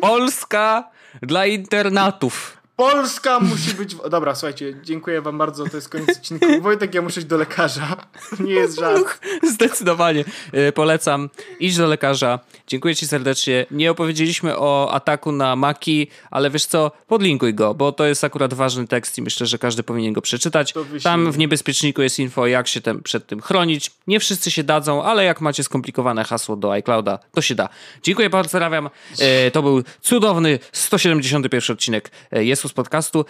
Polska dla internatów. Polska musi być. Dobra, słuchajcie, dziękuję Wam bardzo. To jest koniec odcinku. Wojtek, ja muszę iść do lekarza. Nie jest żart. Zdecydowanie e, polecam. Idź do lekarza. Dziękuję Ci serdecznie. Nie opowiedzieliśmy o ataku na Maki, ale wiesz co, podlinkuj go, bo to jest akurat ważny tekst i myślę, że każdy powinien go przeczytać. Tam w niebezpieczniku jest info, jak się tem, przed tym chronić. Nie wszyscy się dadzą, ale jak macie skomplikowane hasło do iClouda, to się da. Dziękuję, pozdrawiam. E, to był cudowny 171 odcinek e, Jesus podcastu.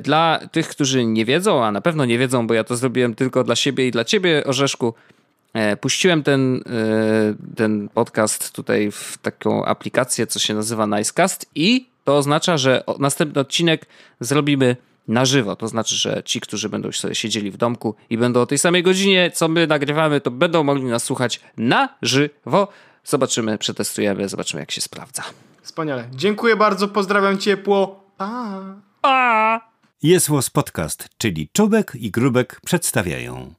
Dla tych, którzy nie wiedzą, a na pewno nie wiedzą, bo ja to zrobiłem tylko dla siebie i dla ciebie, Orzeszku, E, puściłem ten, e, ten podcast tutaj w taką aplikację, co się nazywa Nicecast i to oznacza, że następny odcinek zrobimy na żywo. To znaczy, że ci, którzy będą sobie siedzieli w domku i będą o tej samej godzinie, co my nagrywamy, to będą mogli nas słuchać na żywo. Zobaczymy, przetestujemy, zobaczymy, jak się sprawdza. Wspaniale. Dziękuję bardzo, pozdrawiam ciepło. Pa! Pa! Jest Podcast, czyli Czubek i Grubek przedstawiają.